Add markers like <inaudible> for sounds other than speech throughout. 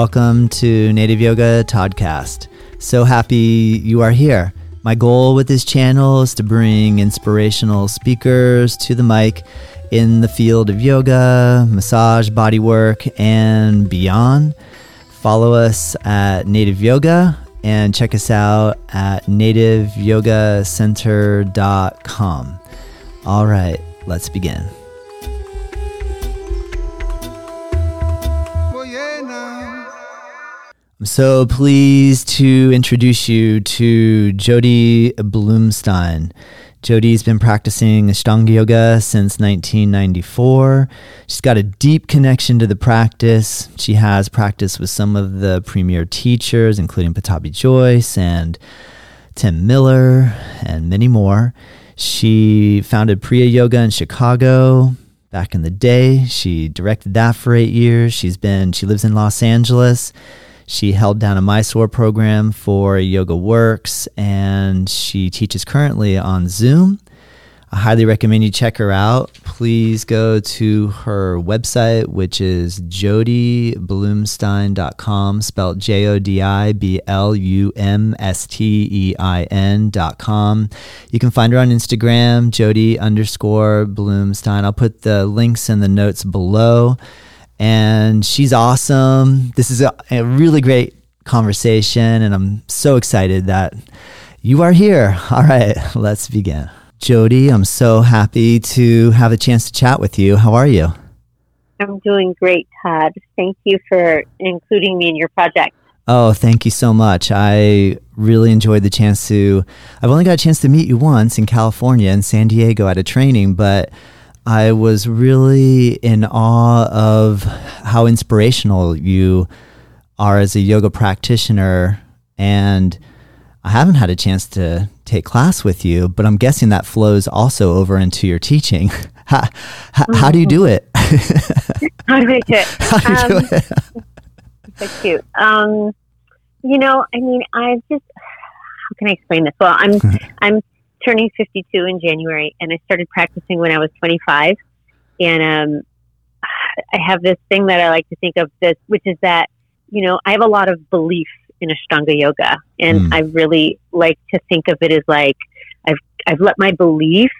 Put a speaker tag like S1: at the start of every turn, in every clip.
S1: Welcome to Native Yoga Toddcast. So happy you are here. My goal with this channel is to bring inspirational speakers to the mic in the field of yoga, massage, bodywork, and beyond. Follow us at Native Yoga and check us out at nativeyogacenter.com. All right, let's begin. I'm so pleased to introduce you to Jodi Blumstein. Jodi's been practicing Ashtanga Yoga since 1994. She's got a deep connection to the practice. She has practiced with some of the premier teachers, including Pattabhi Jois and Tim Miller, and many more. She founded Priya Yoga in Chicago back in the day. She directed that for eight years. She's been she lives in Los Angeles. She held down a Mysore program for Yoga Works, and she teaches currently on Zoom. I highly recommend you check her out. Please go to her website, which is jodiblumstein.com, spelled J O D I B L U M S T E I N.com. You can find her on Instagram, Jodi underscore Blumstein. I'll put the links in the notes below and she's awesome. This is a, a, really great conversation, and I'm so excited that you are here. <laughs> All right, let's begin. Jodi, I'm so happy to have a chance to chat with you. How are you?
S2: I'm doing great, Todd. Thank you for including me in your project.
S1: Oh, thank you so much. I really enjoyed the chance to. I've only got a chance to meet you once in California in San Diego at a training, but I was really in awe of how inspirational you are as a yoga practitioner. And I haven't had a chance to take class with you, but I'm guessing that flows also over into your teaching. <laughs> how, how, how, do you do it? <laughs>
S2: how do I do it? <laughs> How do you um, do it? so cute. Um, you know, I mean, I've just, how can I explain this? Well, I'm, I'm turning 52 in January, and I started practicing when I was 25. And um, I have this thing that I like to think of this, which is that you know I have a lot of belief in Ashtanga yoga, and mm. I really like to think of it as like I've I've let my belief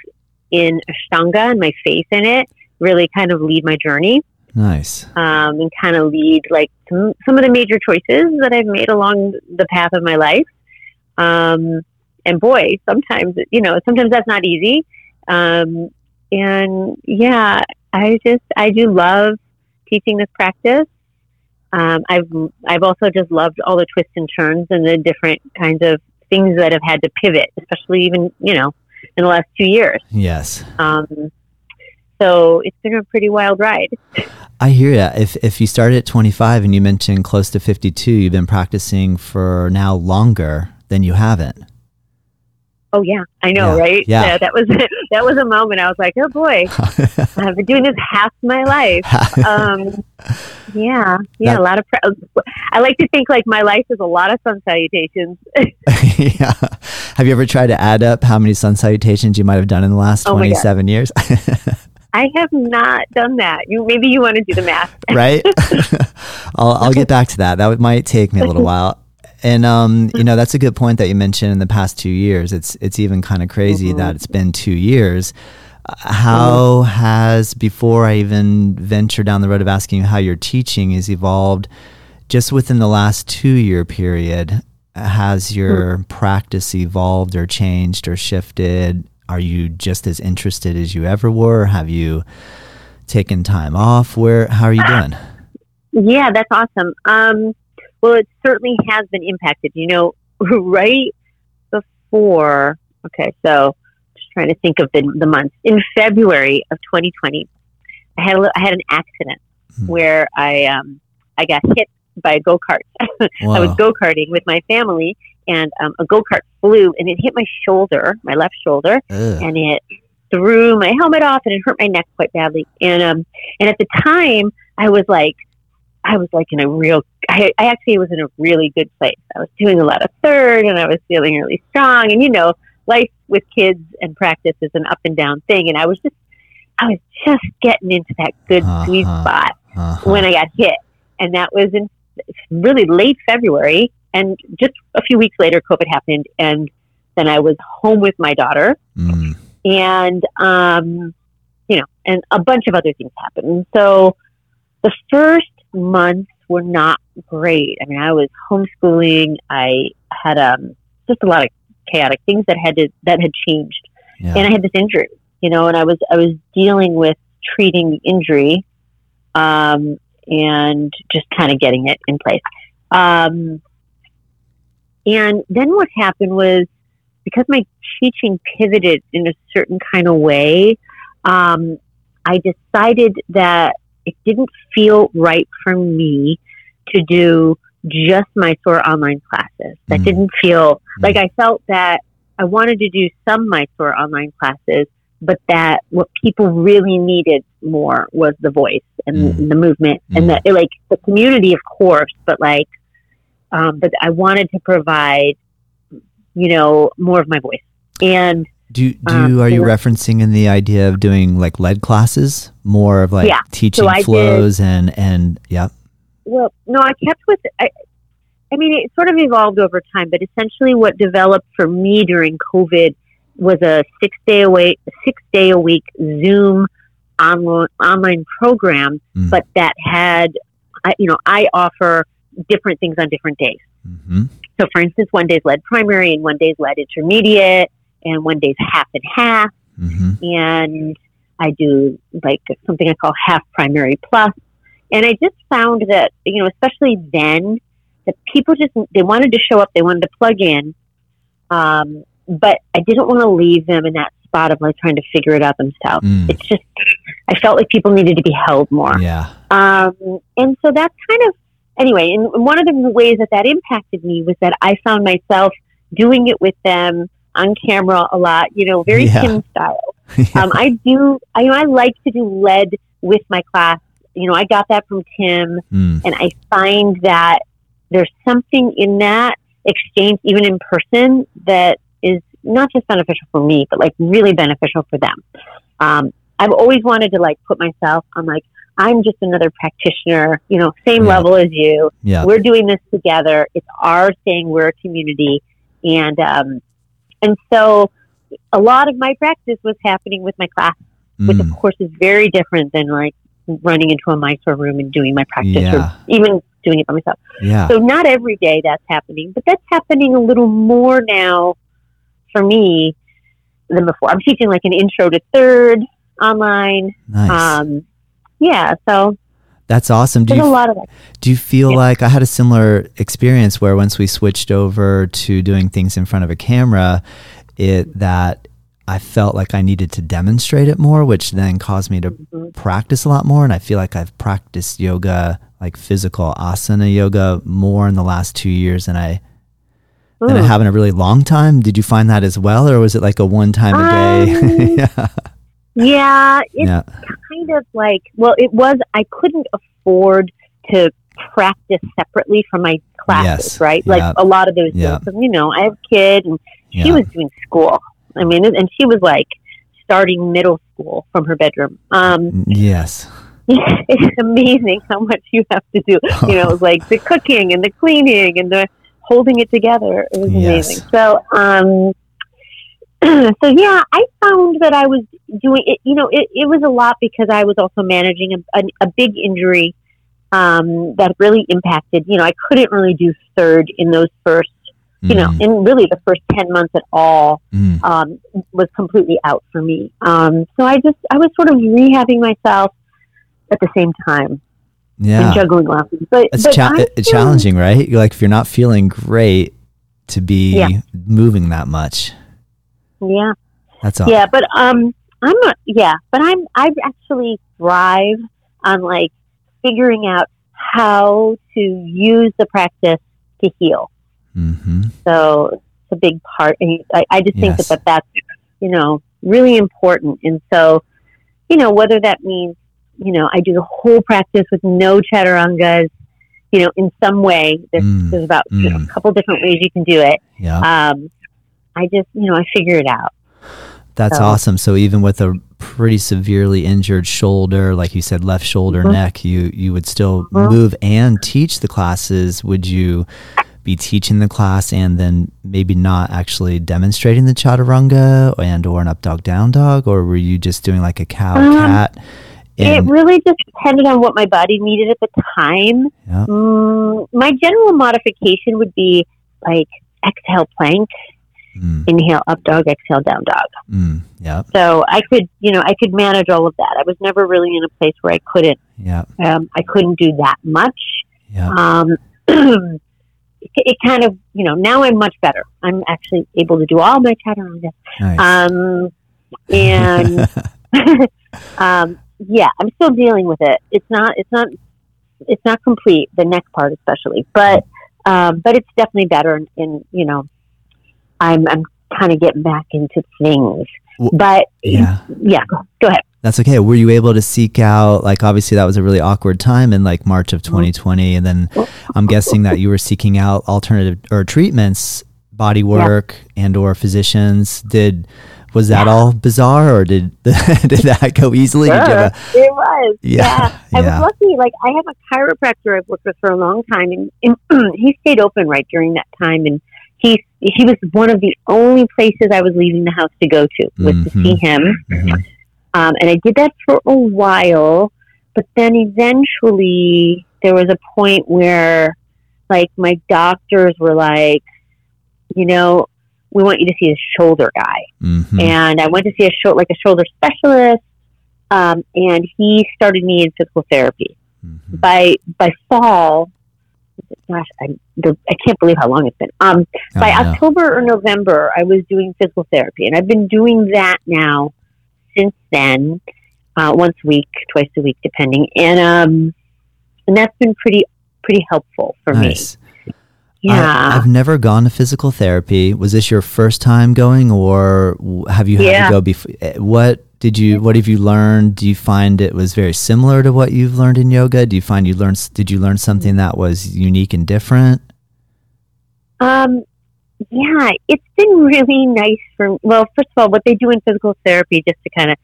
S2: in Ashtanga and my faith in it really kind of lead my journey.
S1: Nice.
S2: Um, and kind of lead like some, some of the major choices that I've made along the path of my life. Um, and boy, sometimes you know, sometimes that's not easy. Um, and yeah, I just I do love teaching this practice. Um, I've I've also just loved all the twists and turns and the different kinds of things that have had to pivot, especially even you know in the last two years.
S1: Yes.
S2: Um, so it's been a pretty wild ride.
S1: I hear that. If if you started at 25 and you mentioned close to 52, you've been practicing for now longer than you haven't.
S2: Oh yeah, I know, yeah, right? Yeah. yeah. that was <laughs> that was a moment. I was like, oh boy, <laughs> I've been doing this half my life. <laughs> Um, yeah, yeah, that, a lot of. Pre- I like to think like my life is a lot of sun salutations.
S1: yeah. Have you ever tried to add up how many sun salutations you might have done in the last oh twenty-seven years?
S2: I have not done that. You maybe you want to do the math,
S1: right? I'll I'll get back to that. That might take me a little while. And um, you know, that's a good point that you mentioned in the past two years. It's it's even kind of crazy mm-hmm. that it's been two years. Uh, how mm-hmm. has before I even venture down the road of asking you how your teaching has evolved, just within the last two year period, has your mm-hmm. practice evolved or changed or shifted? Are you just as interested as you ever were? Have you taken time off? Where how are you doing?
S2: Yeah, that's awesome. Um, well, it certainly has been impacted. You know, <laughs> right before, okay, so just trying to think of the, the months. In February of 2020, I had, a, I had an accident hmm. where I, um, I got hit by a go kart. Wow. <laughs> I was go karting with my family, and um, a go kart flew and it hit my shoulder, my left shoulder, Ugh. and it threw my helmet off and it hurt my neck quite badly. And um, and at the time, I was like I was like in a real, I, I actually was in a really good place. I was doing a lot of third and I was feeling really strong. And, you know, life with kids and practice is an up and down thing. And I was just, I was just getting into that good uh-huh, sweet spot uh-huh. when I got hit. And that was in, really late February, and just a few weeks later, COVID happened, and then I was home with my daughter,
S1: Mm.
S2: and um, you know, and a bunch of other things happened. And so the first months were not great. I mean, I was homeschooling. I had um, just a lot of chaotic things that had to that had changed,
S1: Yeah.
S2: and I had this injury, you know, and I was I was dealing with treating the injury, um, and just kind of getting it in place. Um, and then what happened was because my teaching pivoted in a certain kind of way, um, I decided that it didn't feel right for me to do just Mysore online classes. That
S1: Mm.
S2: didn't feel
S1: Mm.
S2: like I felt that I wanted to do some my SOAR online classes, but that what people really needed more was the voice and
S1: Mm.
S2: the movement
S1: Mm.
S2: and the like the community, of course, but like, um, but I wanted to provide, you know, more of my voice. And
S1: Do do
S2: Um,
S1: are you referencing in the idea of doing like lead classes, more of like
S2: Yeah.
S1: teaching
S2: did-
S1: flows and and yeah,
S2: Well, no, I kept with. I, I mean, it sort of evolved over time, but essentially, what developed for me during COVID was a six day a week, six day a week Zoom online online program,
S1: Mm.
S2: but that had, you know, I offer different things on different days.
S1: hmm
S2: So, for instance, one day's lead primary, and one day's lead intermediate, and one day's half and half.
S1: hmm
S2: and I do like something I call half primary plus. And I just found that, you know, especially then, that people just, they wanted to show up, they wanted to plug in. Um, but I didn't want to leave them in that spot of like trying to figure it out themselves.
S1: Mm.
S2: It's just, I felt like people needed to be held more.
S1: Yeah.
S2: Um, and so that's kind of, anyway, and one of the ways that that impacted me was that I found myself doing it with them on camera a lot, you know, very
S1: Yeah.
S2: Tim style. Um, I do, I, you know, I like to do lead with my class. You know, I got that from Tim,
S1: Mm.
S2: and I find that there's something in that exchange, even in person, that is not just beneficial for me, but like really beneficial for them. Um, I've always wanted to like put myself on like, I'm just another practitioner, you know, same
S1: Yeah.
S2: level as you.
S1: Yeah.
S2: We're doing this together. It's our saying we're a community. And, um, and so a lot of my practice was happening with my class, which
S1: Mm.
S2: of course is very different than like running into a Mysore room and doing my practice
S1: Yeah.
S2: or even doing it by myself.
S1: Yeah.
S2: So not every day that's happening, but that's happening a little more now for me than before. I'm teaching like an intro to third online.
S1: Nice.
S2: Um, yeah, so
S1: That's awesome. Do
S2: there's a
S1: you
S2: lot of
S1: do you feel
S2: Yeah.
S1: like I had a similar experience where once we switched over to doing things in front of a camera, it that I felt like I needed to demonstrate it more, which then caused me to
S2: Mhm.
S1: practice a lot more. And I feel like I've practiced yoga, like physical asana yoga, more in the last two years than I than I have in a really long time. Did you find that as well, or was it like a one time a day?
S2: Um, <laughs>
S1: yeah.
S2: Yeah, it's
S1: yeah.
S2: kind of like well, it was. I couldn't afford to practice separately from my classes,
S1: Yes,
S2: right? Like
S1: yeah.
S2: a lot of those.
S1: Yeah.
S2: things. You know, I have a kid, and she
S1: Yeah.
S2: was doing school. I mean, and she was like starting middle school from her bedroom. Um,
S1: Yes. <laughs>
S2: it's amazing how much you have to do. You know, it's like the cooking and the cleaning and the holding it together. It was
S1: Yes.
S2: amazing. So, um, <clears throat> so yeah, I found that I was doing it. You know, it, it was a lot because I was also managing a, a, a big injury um, that really impacted. You know, I couldn't really do third in those first. You know,
S1: Mm,
S2: in really the first ten months at all
S1: mm,
S2: um, was completely out for me. Um, so I just I was sort of rehabbing myself at the same time
S1: yeah.
S2: and juggling lots. But,
S1: It's
S2: but
S1: cha- it's challenging, right? Like if you're not feeling great to be
S2: Yeah.
S1: moving that much.
S2: Yeah,
S1: That's all.
S2: yeah, but um, I'm not. Yeah, but I'm. I actually thrive on like figuring out how to use the practice to heal.
S1: hmm
S2: So it's a big part. And I, I just think
S1: Yes.
S2: that, that that's you know really important. And so you know whether that means you know I do the whole practice with no chaturangas. You know, in some way, there's,
S1: Mm,
S2: there's about you know,
S1: mm.
S2: a couple different ways you can do it.
S1: Yeah.
S2: Um, I just you know I figure it out.
S1: That's
S2: So-
S1: awesome. So even with a pretty severely injured shoulder, like you said, left shoulder,
S2: Mhm.
S1: neck, you you would still
S2: Mhm.
S1: move and teach the classes. Would you be teaching the class and then maybe not actually demonstrating the chaturanga and or an up dog down dog, or were you just doing like a cow
S2: Um,
S1: cat?
S2: it really just depended on what my body needed at the time. Mm, my general modification would be like exhale plank,
S1: Mm,
S2: inhale up dog, exhale down dog.
S1: mm, yeah.
S2: So I could, you know, I could manage all of that. I was never really in a place where I couldn't,
S1: Yeah.
S2: um, I couldn't do that much.
S1: Yeah.
S2: Um, <clears throat> it, it kind of, you know, now I'm much better. I'm actually able to do all my chaturanga.
S1: Nice.
S2: Um, and <laughs> um, yeah, I'm still dealing with it. It's not, it's not, it's not complete. The neck part, especially, but um, but it's definitely better. And, and you know, I'm I'm kind of getting back into things.
S1: Well,
S2: But
S1: yeah.
S2: yeah, go, go ahead.
S1: That's okay. Were you able to seek out like obviously that was a really awkward time in like March of 2020 and then I'm guessing that you were seeking out alternative or treatments, body work and or physicians. Did was that all bizarre or did <laughs> did that go easily? You a-
S2: It was.
S1: Yeah,
S2: I
S1: yeah.
S2: was lucky. Like I have a chiropractor I've worked with for a long time, and, and <clears throat> he stayed open right during that time. And he he was one of the only places I was leaving the house to go to was to
S1: Mhm.
S2: see him.
S1: Mhm.
S2: Um, and I did that for a while, but then eventually there was a point where, like, my doctors were like, you know, we want you to see a shoulder guy
S1: Mhm.
S2: and I went to see a shoulder, like a shoulder specialist, um, and he started me in physical therapy.
S1: Mhm.
S2: By by fall, gosh, I, I can't believe how long it's been. Um,
S1: Oh,
S2: by. October or November, I was doing physical therapy, and I've been doing that now since then, uh, once a week, twice a week, depending, and um, and that's been pretty pretty helpful for
S1: Nice.
S2: me. Yeah.
S1: I, have never gone to physical therapy. Was this your first time going, or have you had
S2: Yeah.
S1: to go before? What did you? What have you learned? Do you find it was very similar to what you've learned in yoga? Do you find you learned? Did you learn something that was unique and different?
S2: Um, yeah, it's been really nice for. Well, first of all, what they do in physical therapy, just to kind of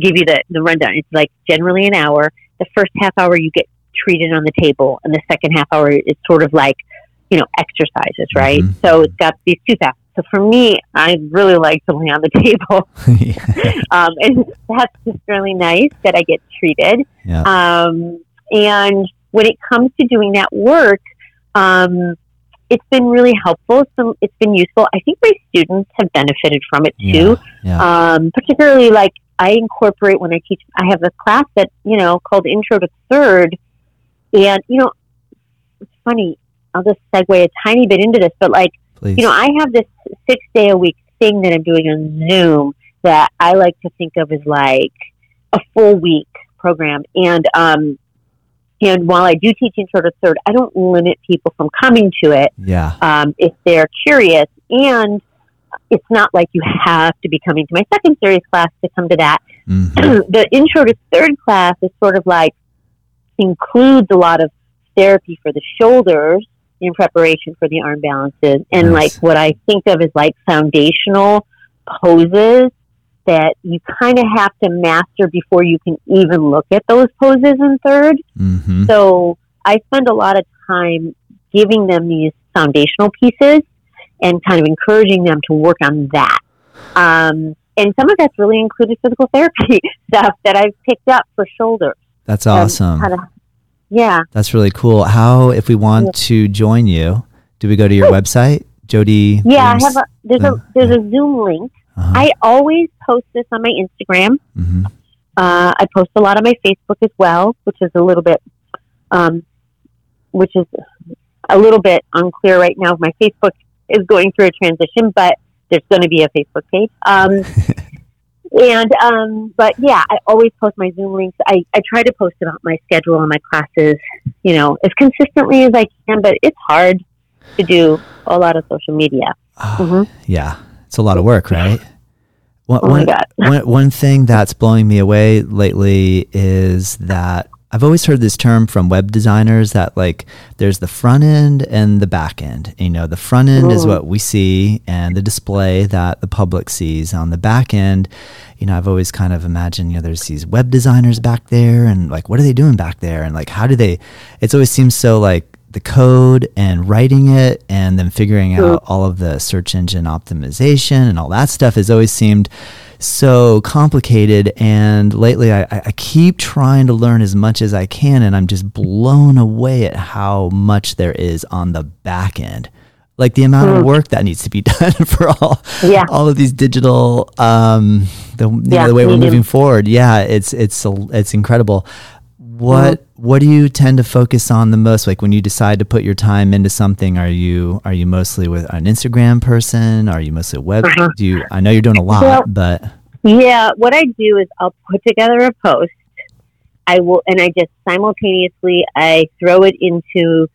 S2: give you the the rundown, it's like generally an hour. The first half hour you get treated on the table, and the second half hour it's sort of like you know exercises, right?
S1: Mhm.
S2: So it's got these two facets. So for me, I really like to lay on the <laughs> table, <laughs> um, and that's just really nice that I get treated.
S1: yeah.
S2: Um, and when it comes to doing that work, um, it's been really helpful. So it's been useful. I think my students have benefited from it too.
S1: Yeah.
S2: Um, particularly like I incorporate when I teach, I have a class that, you know, called Intro to Third. And, you know, it's funny. I'll just segue a tiny bit into this, but like,
S1: Please.
S2: you know, I have this six day a week thing that I'm doing on Zoom that I like to think of as like a full week program. And, um, and while I do teach intro to third, I don't limit people from coming to it
S1: yeah.
S2: um, if they're curious. And it's not like you have to be coming to my second series class to come to that. <clears throat>
S1: Mhm.
S2: the intro to third class is sort of like includes a lot of therapy for the shoulders in preparation for the arm balances and like what I think of as like foundational poses that you kind of have to master before you can even look at those poses in third.
S1: Mhm.
S2: So I spend a lot of time giving them these foundational pieces and kind of encouraging them to work on that. Um, and some of that's really included physical therapy <laughs> stuff that I've picked up for shoulders.
S1: That's
S2: And
S1: awesome.
S2: kind of- yeah.
S1: That's really cool. How, if we want
S2: Yeah.
S1: to join you, do we go to your website, Jodi?
S2: Yeah, I have a there's a there's a Zoom link.
S1: Uh-huh.
S2: I always post this on my Instagram.
S1: Mhm.
S2: Uh, I post a lot on my Facebook as well, which is a little bit, um, which is a little bit unclear right now. My Facebook is going through a transition, but there's going to be a Facebook page. Um, <laughs> and um, but yeah, I always post my Zoom links. I, I try to post about my schedule and my classes, you know, as consistently as I can. But it's hard to do a lot of social media.
S1: Oh,
S2: Mhm.
S1: Yeah, it's a lot of work, right? One,
S2: Oh my God. <laughs>
S1: one- one thing that's blowing me away lately is that I've always heard this term from web designers that like there's the front end and the back end. You know, the front end is what we see and the display that the public sees. On the back end, you know, I've always kind of imagined, you know, there's these web designers back there and like what are they doing back there? And like how do they it's always seems so like the code and writing it and then figuring mm. out all of the search engine optimization and all that stuff has always seemed so complicated. And lately, I, I keep trying to learn as much as I can, and I'm just blown away at how much there is on the back end. Like the amount mm. of work that needs to be <laughs> done for all yeah. all of these digital um, the, yeah, know, the way we're moving forward. Yeah, it's it's it's incredible. What mm what do you tend to focus on the most? Like when you decide to put your time into something, are you are you mostly with an Instagram person? Are you mostly web? Uh-huh. Do you? I know you're doing a lot, well, but
S2: yeah, what I do is I'll put together a post. I will, and I just simultaneously I throw it into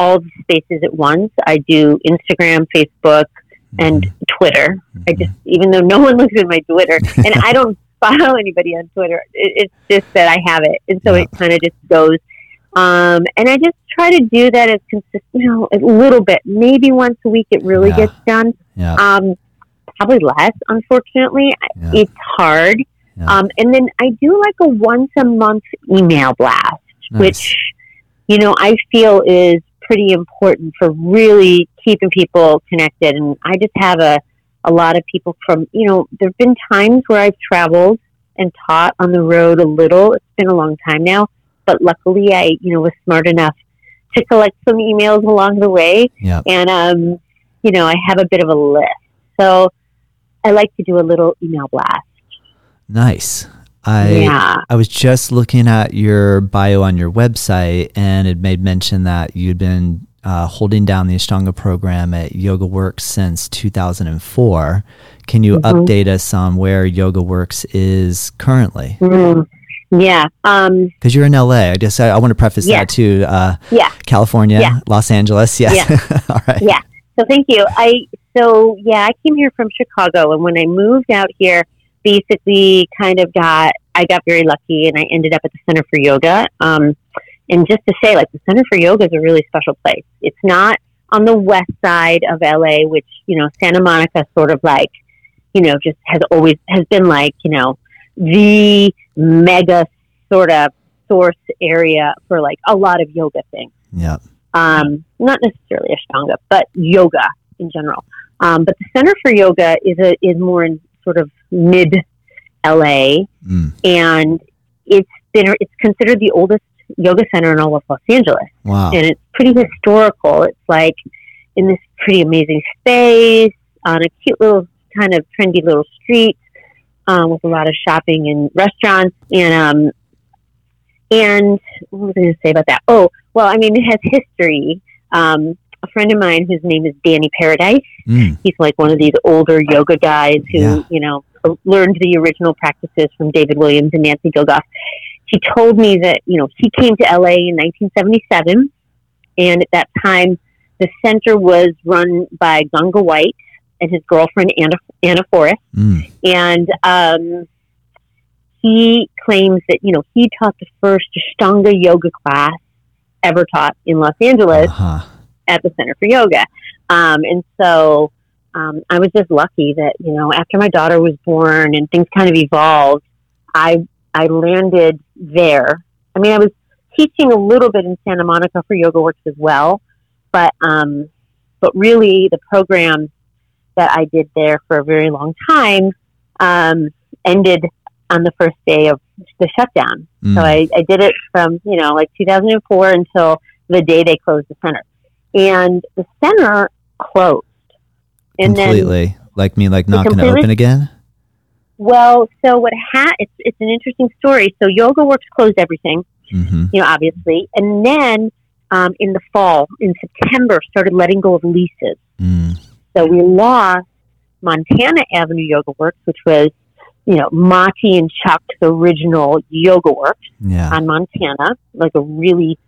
S2: all the spaces at once. I do Instagram, Facebook, and mm-hmm. Twitter. Mm-hmm. I just, even though no one looks at my Twitter, <laughs> and I don't follow anybody on Twitter. It, it's just that I have it, and so yeah. it kind of just goes. Um, and I just try to do that as consistent, you know, a little bit. Maybe once a week it really yeah. gets done.
S1: Yeah.
S2: Um, probably less, unfortunately. It's hard. Um, and then I do like a once a month email blast, nice. which, you know, I feel is pretty important for really keeping people connected. And I just have a, a lot of people from, you know, there have been times where I've traveled and taught on the road a little. It's been a long time now, but luckily I, you know, was smart enough to collect some emails along the way.
S1: Yep.
S2: And, um, you know, I have a bit of a list. So I like to do a little email blast.
S1: Nice. I yeah. I was just looking at your bio on your website and it made mention that you'd been uh, holding down the Ashtanga program at Yoga Works since 2004. Can you mm-hmm. update us on where Yoga Works is currently?
S2: Mm. Yeah. Because
S1: um, you're in LA. I guess I, I want to preface yeah. that too. Uh,
S2: yeah.
S1: California,
S2: yeah.
S1: Los Angeles. Yes.
S2: Yeah. <laughs> All right. Yeah. So thank you. I so yeah, I came here from Chicago, and when I moved out here, basically kind of got I got very lucky, and I ended up at the Center for Yoga. Um, and just to say, like the Center for Yoga is a really special place. It's not on the west side of LA, which you know Santa Monica sort of like, you know, just has always has been like you know the mega sort of source area for like a lot of yoga things.
S1: Yeah.
S2: Um, not necessarily Ashtanga, but yoga in general. Um, but the Center for Yoga is a is more in sort of mid LA, mm. and it's been it's considered the oldest yoga center in all of Los Angeles.
S1: Wow.
S2: And it's pretty historical. It's like in this pretty amazing space on a cute little kind of trendy little street um, with a lot of shopping and restaurants. And um, and what was I going to say about that? Oh, well, I mean, it has history. Um, a friend of mine whose name is Danny Paradise. Mm. He's like one of these older yoga guys who, yeah. you know, learned the original practices from David Williams and Nancy Gilgoff he told me that, you know, he came to LA in 1977. And at that time, the center was run by Ganga White and his girlfriend, Anna, Anna Forrest. Mm. And um, he claims that, you know, he taught the first Ashtanga yoga class ever taught in Los Angeles uh-huh. At the Center for Yoga. Um, and so um, I was just lucky that, you know, after my daughter was born and things kind of evolved, I I landed there. I mean, I was teaching a little bit in Santa Monica for Yoga Works as well, but um, but really the program that I did there for a very long time um, ended on the first day of the shutdown. Mm. So I, I did it from you know like 2004 until the day they closed the center, and the center closed.
S1: And completely, then, like me, like not going to open again.
S2: Well, so what ha- it's it's an interesting story. So Yoga Works closed everything, mm-hmm. you know, obviously, and then um, in the fall, in September, started letting go of leases. Mm. So we lost Montana Avenue Yoga Works, which was you know Maty and Chuck's original Yoga Works
S1: yeah.
S2: on Montana, like a really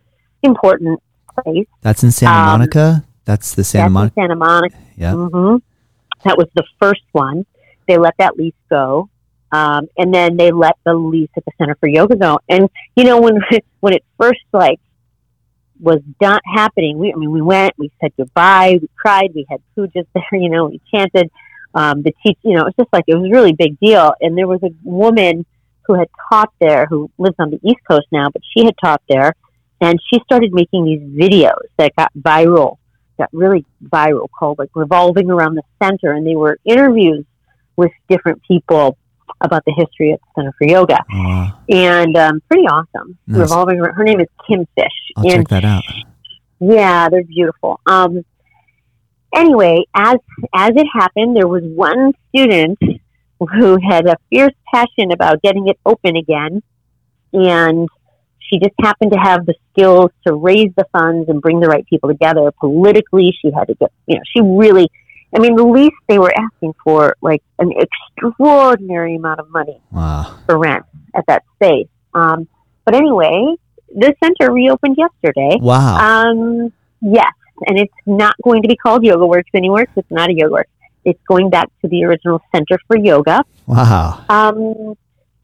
S2: important place.
S1: That's in Santa um, Monica. That's the Santa Monica.
S2: Santa Monica.
S1: Yeah.
S2: Mm-hmm. That was the first one they let that lease go. Um, and then they let the lease at the Center for Yoga go. And you know, when <laughs> when it first like was not happening, we I mean, we went, we said goodbye, we cried, we had pujas <laughs> there, you know, we chanted. Um, the teach, you know, it was just like it was a really big deal. And there was a woman who had taught there, who lives on the East Coast now, but she had taught there, and she started making these videos that got viral, got really viral, called like revolving around the center, and they were interviews with different people about the history of the Center for Yoga,
S1: Wow.
S2: and um, pretty awesome.
S1: Nice.
S2: Revolving, around, her name is Kim Fish,
S1: I'll
S2: and
S1: check that out.
S2: yeah, they're beautiful. Um, anyway, as as it happened, there was one student who had a fierce passion about getting it open again, and she just happened to have the skills to raise the funds and bring the right people together. Politically, she had to get, you know, she really. I mean, the least they were asking for like an extraordinary amount of money
S1: Wow.
S2: for rent at that space. Um, but anyway, the center reopened yesterday.
S1: Wow.
S2: Um, yes, and it's not going to be called Yoga Works anymore. 'cause It's not a Yoga Works. It's going back to the original Center for Yoga.
S1: wow.
S2: Um,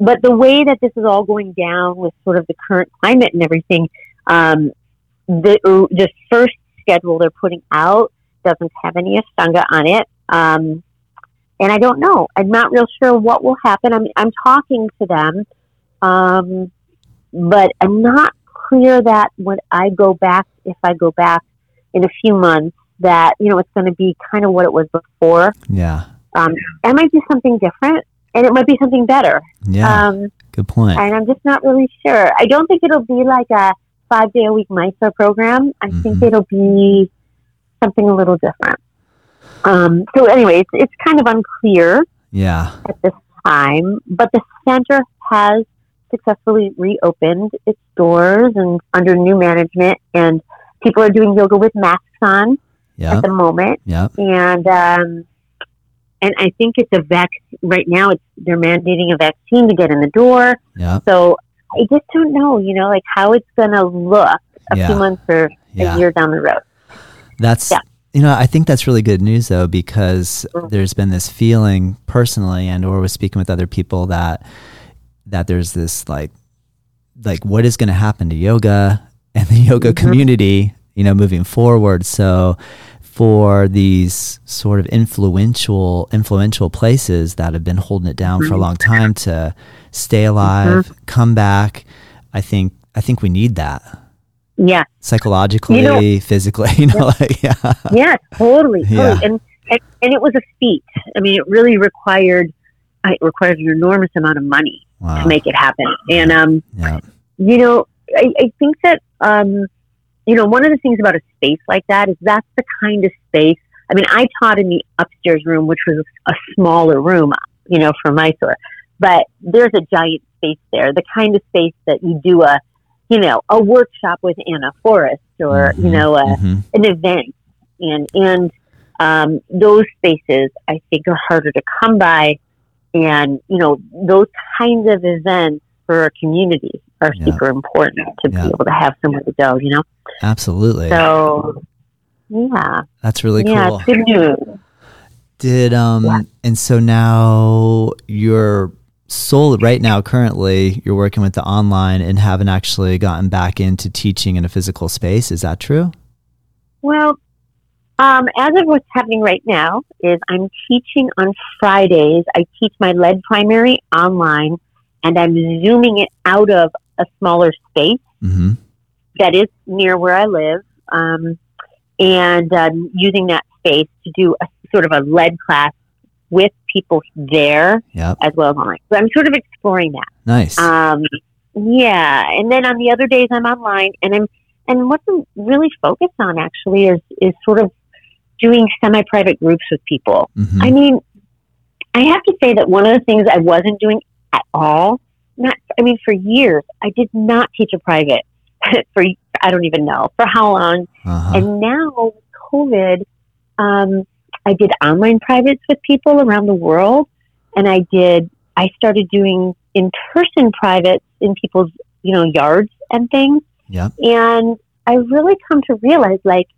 S2: but the way that this is all going down with sort of the current climate and everything, um, the the first schedule they're putting out doesn't have any Ashtanga on it. Um, and I don't know. I'm not real sure what will happen. I'm I'm talking to them, um, but I'm not clear that when I go back, if I go back in a few months, that you know it's going to be kind of what it was before.
S1: Yeah.
S2: Um, it might be something different, and it might be something better.
S1: Yeah.
S2: Um,
S1: Good point.
S2: and I'm just not really sure. I don't think it'll be like a five day a week Mysore program. I think
S1: Mhm.
S2: it'll be something a little different. Um, so anyway, it's, it's kind of unclear
S1: Yeah.
S2: at this time, but the center has successfully reopened its doors and under new management, and people are doing yoga with masks on at the moment
S1: Yep.
S2: and um, and I think it's a vac. Right now, it's they're mandating a vaccine to get in the door.
S1: Yep.
S2: So I just don't know, you know, like how it's going to look a
S1: Yeah.
S2: few months or
S1: Yeah.
S2: a year down the road.
S1: That's
S2: Yeah.
S1: you know I think that's really good news though because
S2: Mm.
S1: there's been this feeling personally and or was speaking with other people that that there's this like like what is going to happen to yoga and the yoga
S2: Mhm.
S1: community you know moving forward so for these sort of influential influential places that have been holding it down for a long time to stay alive come back I think I think we need that
S2: Yeah,
S1: psychologically physically <laughs> you know like yeah
S2: yeah, totally, totally.
S1: Yeah.
S2: And, and and it was a feat. I mean, it really required uh, it required an enormous amount of money
S1: wow
S2: to make it happen. And um,
S1: yeah
S2: you know, I, I think that, um, you know, one of the things about a space like that is that's the kind of space. I mean, I taught in the upstairs room, which was a smaller room, you know, for Mysore, but there's a giant space there, the kind of space that you do a, you know, a workshop with Anna Forrest or, you
S1: Mhm,
S2: know, a,
S1: mhm.
S2: an event. And, and, um, those spaces I think are harder to come by. And, you know, those kinds of events for a community are
S1: Yeah.
S2: super important to
S1: Yeah.
S2: be able to have somewhere to go, you know?
S1: absolutely
S2: So, yeah.
S1: that's really
S2: yeah,
S1: cool
S2: it's good news.
S1: did um
S2: Yeah.
S1: and so now you're soul right now currently you're working with the online and haven't actually gotten back into teaching in a physical space is that true
S2: Well, um, as of what's happening right now is I'm teaching on Fridays. I teach my lead primary online, and I'm zooming it out of a smaller space
S1: mm-hmm
S2: that is near where I live, um, and um, using that space to do a sort of a lead class with people there
S1: yep
S2: as well as online. So I'm sort of exploring that.
S1: nice
S2: Um, yeah, and then on the other days I'm online, and I'm and what I'm really focused on actually is is sort of doing semi-private groups with people.
S1: Mhm.
S2: I mean, I have to say that one of the things I wasn't doing at all, not I mean, for years I did not teach a private <laughs> for I don't even know for how long,
S1: uh-huh.
S2: and now with COVID, um, I did online privates with people around the world, and I did. I started doing in-person privates in people's, you know, yards and things.
S1: Yep.
S2: And I really come to realize, like,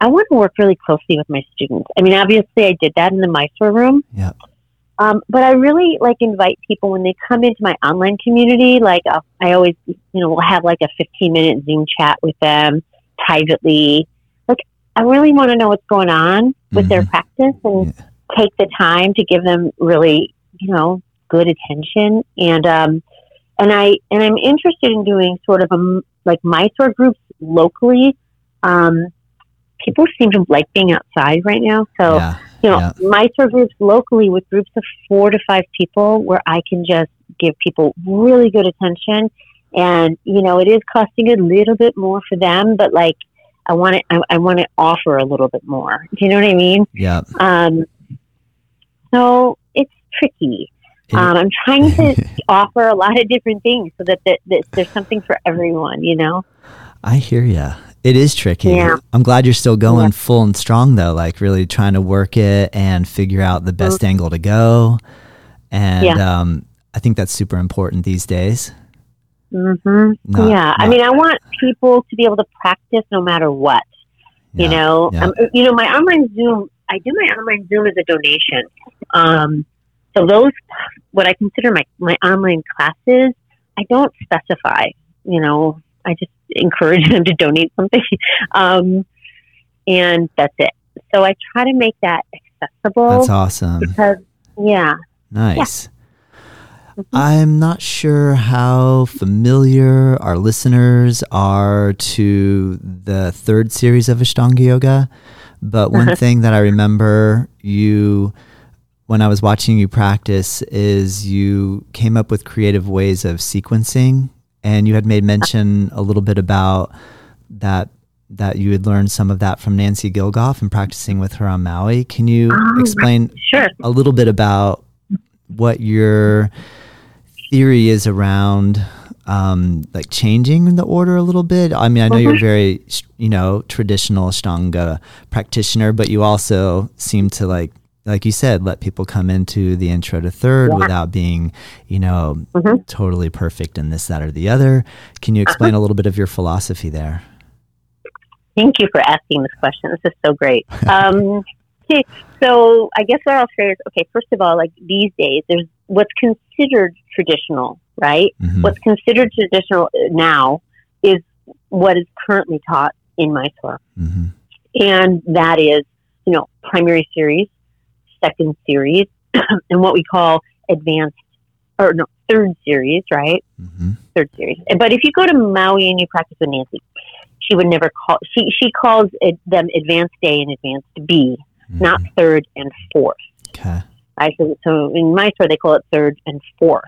S2: I want to work really closely with my students. I mean, obviously, I did that in the Mysore room.
S1: Yep.
S2: Um, but I really like invite people when they come into my online community. Like uh, I always, you know, will have like a 15 minute Zoom chat with them privately. Like I really want to know what's going on with their
S1: Mhm.
S2: practice and
S1: Yeah.
S2: take the time to give them really, you know, good attention. And um, and I and I'm interested in doing sort of a like my Mysore groups locally. Um, people seem to like being outside right now, so
S1: yeah.
S2: You know,
S1: Yeah.
S2: Mysore groups locally with groups of four to five people where I can just give people really good attention. And, you know, it is costing a little bit more for them, but like, I want to, I, I want to offer a little bit more. Do you know what I mean?
S1: Yeah.
S2: Um, so it's tricky. Um, I'm trying to <laughs> offer a lot of different things so that, that, that there's something for everyone, you know?
S1: I hear ya. It is tricky.
S2: Yeah.
S1: I'm glad you're still going
S2: Yeah.
S1: full and strong though, like really trying to work it and figure out the best
S2: Mm-hmm.
S1: angle to go. And
S2: Yeah.
S1: um, I think that's super important these days.
S2: hmm
S1: Not-
S2: yeah. I
S1: not-
S2: mean, I want people to be able to practice no matter what. you know um, you know my online zoom i do my online zoom as a donation um, so those what i consider my, my online classes i don't specify you know i just encourage them to donate something <laughs> um, and that's it so i try to make that accessible
S1: That's awesome.
S2: because yeah
S1: Nice.
S2: Mhm.
S1: I'm not sure how familiar our listeners are to the third series of Ashtanga Yoga, but one
S2: Uh-huh.
S1: thing that I remember you when I was watching you practice is you came up with creative ways of sequencing and you had made mention a little bit about that that you had learned some of that from Nancy Gilgoff and practicing with her on Maui. Can you
S2: Oh,
S1: explain
S2: sure
S1: a little bit about what your theory is around um, like changing the order a little bit. I mean, I know you're
S2: Mhm.
S1: very, you know, traditional Ashtanga practitioner, but you also seem to like, like you said, let people come into the intro to third
S2: Yeah.
S1: without being, you know,
S2: Mhm.
S1: totally perfect in this, that, or the other. Can you explain a little bit of your philosophy there?
S2: Thank you for asking this question. This is so great. <laughs> Um, so I guess what I'll say is, okay, first of all, like these days, there's what's considered traditional, right?
S1: Mhm.
S2: What's considered traditional now is what is currently taught in Mysore,
S1: Mhm.
S2: and that is, you know, primary series, second series, <clears throat> and what we call advanced, or no, third series, right?
S1: Mhm.
S2: third series. But if you go to Maui and you practice with Nancy, she would never call. She she calls it, them advanced A and advanced B, not
S1: Mhm.
S2: third and fourth.
S1: Okay.
S2: Right? So, so in Mysore they call it third and fourth.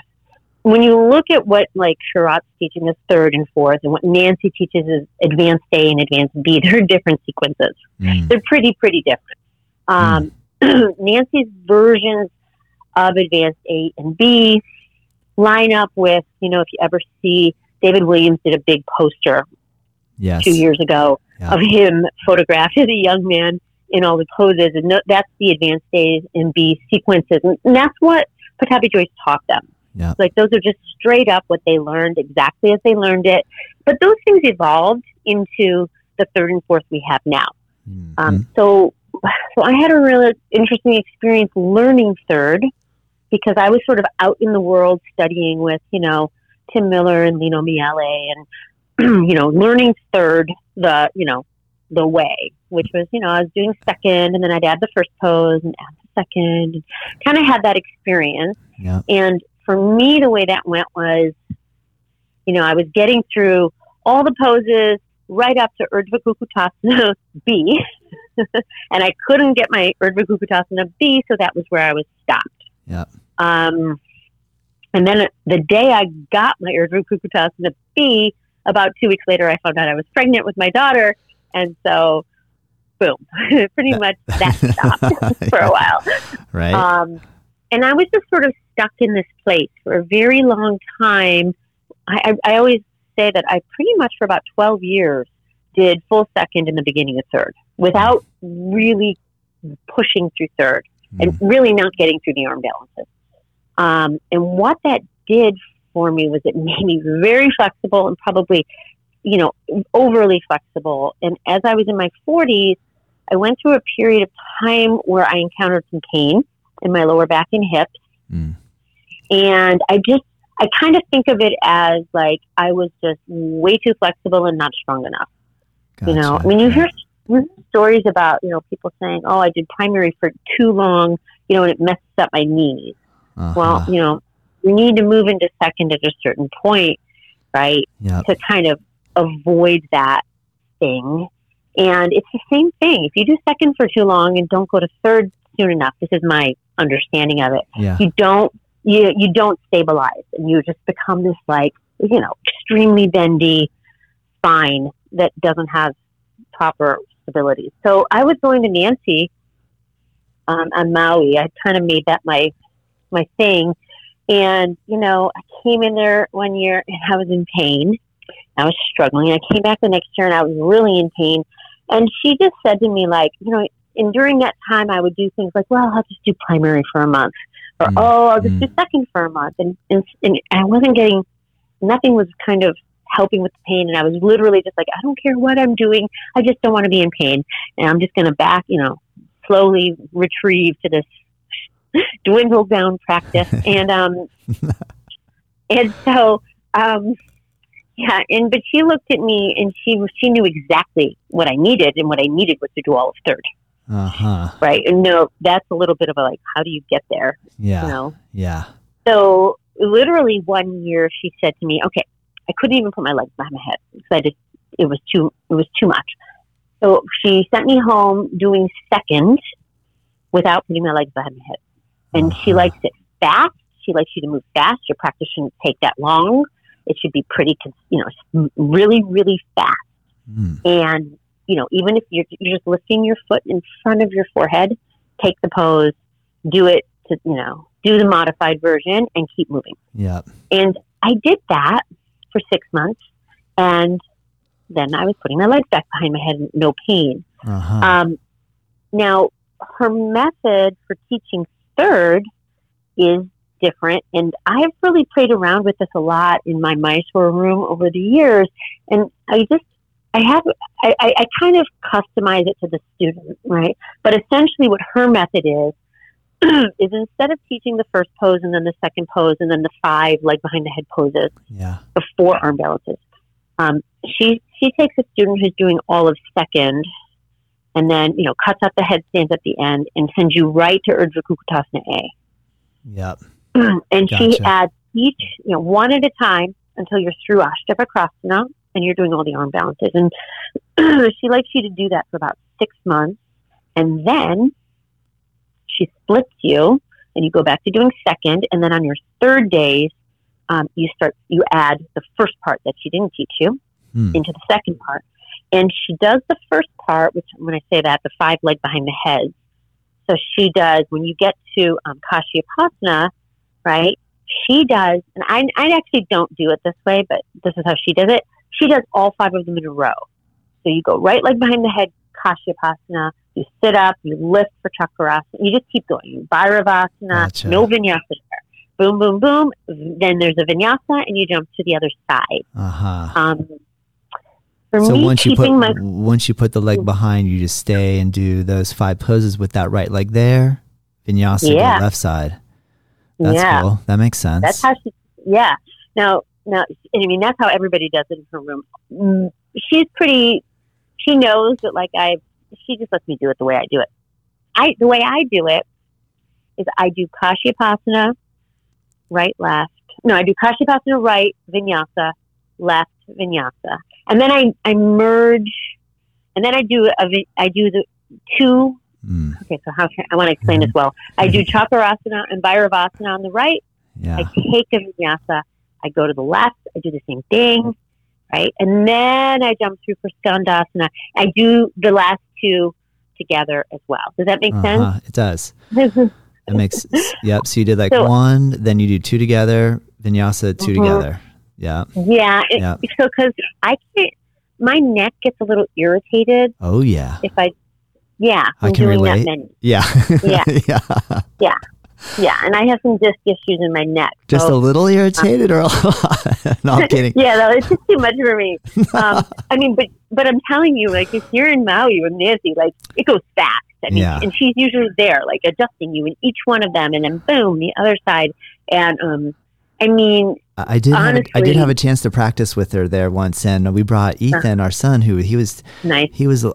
S2: When you look at what like Sharath's teaching is third and fourth, and what Nancy teaches is advanced A and advanced B, <laughs> they're different sequences.
S1: Mm.
S2: They're pretty pretty different. Um, <clears throat> Nancy's versions of advanced A and B line up with you know if you ever see David Williams did a big poster
S1: Yes.
S2: two years ago
S1: Yeah.
S2: of him <laughs> photographed as a young man in all the poses, and no, that's the advanced A and B sequences, and, and that's what Pattabhi Jois taught them.
S1: Yeah.
S2: Like those are just straight up what they learned exactly as they learned it, but those things evolved into the third and fourth we have now.
S1: Mhm.
S2: Um, so, so I had a really interesting experience learning third because I was sort of out in the world studying with, you know, Tim Miller and Lino Miele and, <clears throat> you know, learning third, the, you know, the way, which was, you know, I was doing second and then I'd add the first pose and add the second, and kind of had that experience.
S1: yeah.
S2: And for me, the way that went was, you know, I was getting through all the poses right up to Urdhva Kukkutasana B, <laughs> and I couldn't get my Urdhva Kukkutasana B, so that was where I was stopped.
S1: Yeah.
S2: Um, and then the day I got my Urdhva Kukkutasana B, about two weeks later, I found out I was pregnant with my daughter, and so, boom, <laughs> pretty much <laughs> that stopped for a while.
S1: Right.
S2: Um, and I was just sort of stuck in this place for a very long time. I, I, I always say that I pretty much for about 12 years did full second in the beginning of third without really pushing through third and
S1: Mm.
S2: really not getting through the arm balances. Um, and what that did for me was it <laughs> made me very flexible and probably, you know, overly flexible. And as I was in my 40s, I went through a period of time where I encountered some pain in my lower back and hips.
S1: Mm.
S2: And I just, I kind of think of it as like I was just way too flexible and not strong enough.
S1: Gotcha.
S2: You know, I mean, you hear, you hear stories about, you know, people saying, oh, I did primary for too long, you know, and it messes up my knees.
S1: Uh-huh.
S2: Well, you know, you need to move into second at a certain point, right?
S1: Yep.
S2: To kind of avoid that thing. And it's the same thing. If you do second for too long and don't go to third soon enough, this is my understanding of it.
S1: Yeah.
S2: You don't you you don't stabilize and you just become this like, you know, extremely bendy spine that doesn't have proper stability. So I was going to Nancy um, on Maui. I kind of made that my my thing. And, you know, I came in there one year and I was in pain. I was struggling. I came back the next year and I was really in pain. And she just said to me, like, you know, and during that time, I would do things like, well, I'll just do primary for a month, or
S1: Mm.
S2: oh, I'll just
S1: Mm.
S2: do second for a month, and, and and I wasn't getting, nothing was kind of helping with the pain, and I was literally just like, I don't care what I'm doing, I just don't want to be in pain, and I'm just going to back, you know, slowly retrieve to this <laughs> dwindle down practice, <laughs> and um, and so um, yeah, and but she looked at me and she she knew exactly what I needed, and what I needed was to do all of third,
S1: Uh huh.
S2: right? No, that's a little bit of a like, how do you get there?
S1: Yeah.
S2: You know.
S1: Yeah.
S2: So literally one year, she said to me, "Okay, I couldn't even put my legs behind my head because I just it was too it was too much." So she sent me home doing second without putting my legs behind my head, and she
S1: Uh-huh.
S2: likes it fast. She likes you to move fast. Your practice shouldn't take that long. It should be pretty, you know, really, really fast.
S1: Mm.
S2: And you know, even if you're you're just lifting your foot in front of your forehead, take the pose, do it to you know, do the modified version, and keep moving.
S1: Yep.
S2: And I did that for six months, and then I was putting my legs back behind my head, no pain.
S1: Uh huh.
S2: Um, now, her method for teaching third is different, and I've really played around with this a lot in my Mysore room over the years, and I just I have I, I, kind of customize it to the student, right? But essentially, what her method is <clears throat> is instead of teaching the first pose and then the second pose and then the five leg behind the head poses,
S1: yeah.
S2: the four arm balances. Um, she she takes a student who's doing all of second, and then you know cuts out the headstands at the end and sends you right to Urdhva Kukkutasana A.
S1: Yep. <clears throat>
S2: and she adds each you know one at a time until you're through Ashtavakrasana and you're doing all the arm balances. And <clears throat> she likes you to do that for about six months, and then she splits you, and you go back to doing second, and then on your third days, um, you start you add the first part that she didn't teach you
S1: Hmm.
S2: into the second part. And she does the first part, which when I say that, the five leg behind the head. So she does, when you get to um, Kashyapasana, right, she does, and I, I actually don't do it this way, but this is how she does it. She does all five of them in a row. So you go right leg behind the head, Kashyapasana, you sit up, you lift for Chakrasana, you just keep going. Bhairavasana,
S1: Gotcha.
S2: no vinyasa there. Boom, boom, boom. Then there's a vinyasa, and you jump to the other side.
S1: Uh huh.
S2: Um, for
S1: So
S2: me,
S1: once you put
S2: my
S1: once you put the leg behind, you just stay and do those five poses with that right leg there, vinyasa to
S2: Yeah.
S1: the left side. That's
S2: yeah,
S1: cool. That makes sense.
S2: that's how she. Yeah. Now, now, I mean, that's how everybody does it in her room. Mm, She's pretty. She knows that, like I, she just lets me do it the way I do it. I the way I do it is I do Kashyapasana, right, left. No, I do Kashyapasana, right, Vinyasa, left, Vinyasa, and then I I merge, and then I do a I do the two
S1: Mm,
S2: Okay, so how can I want to explain this well? I do Chakrasana and Bhairavasana on the right.
S1: yeah.
S2: I take a vinyasa. I go to the left. I do the same thing, right? And then I jump through for Skandasana. I do the last two together as well. Does that make
S1: Uh-huh. It does.
S2: sense? <laughs>
S1: That makes yep. So you did like
S2: So-
S1: one, then you do two together, vinyasa 2
S2: Mhm.
S1: together. Yeah.
S2: yeah. It,
S1: Yeah.
S2: So, because I can't, my neck gets a little irritated
S1: Oh yeah.
S2: if I, yeah,
S1: I can
S2: doing
S1: relate.
S2: that many. <laughs>
S1: Yeah.
S2: Yeah.
S1: yeah.
S2: Yeah, and I have some disc issues in my neck.
S1: Just
S2: so-
S1: a little irritated or a lot? <laughs> no, I'm <laughs> kidding.
S2: yeah, no, it's just too much for me. <laughs> Um, I mean, but but I'm telling you, like if you're in Maui with Nancy, like it goes fast, I mean,
S1: Yeah.
S2: and she's usually there, like adjusting you in each one of them, and then boom, the other side. And um, I mean,
S1: I did. Have a, I did
S2: Uh.
S1: have a chance to practice with her there once, and we brought Ethan, our son, who he was
S2: nice.
S1: he was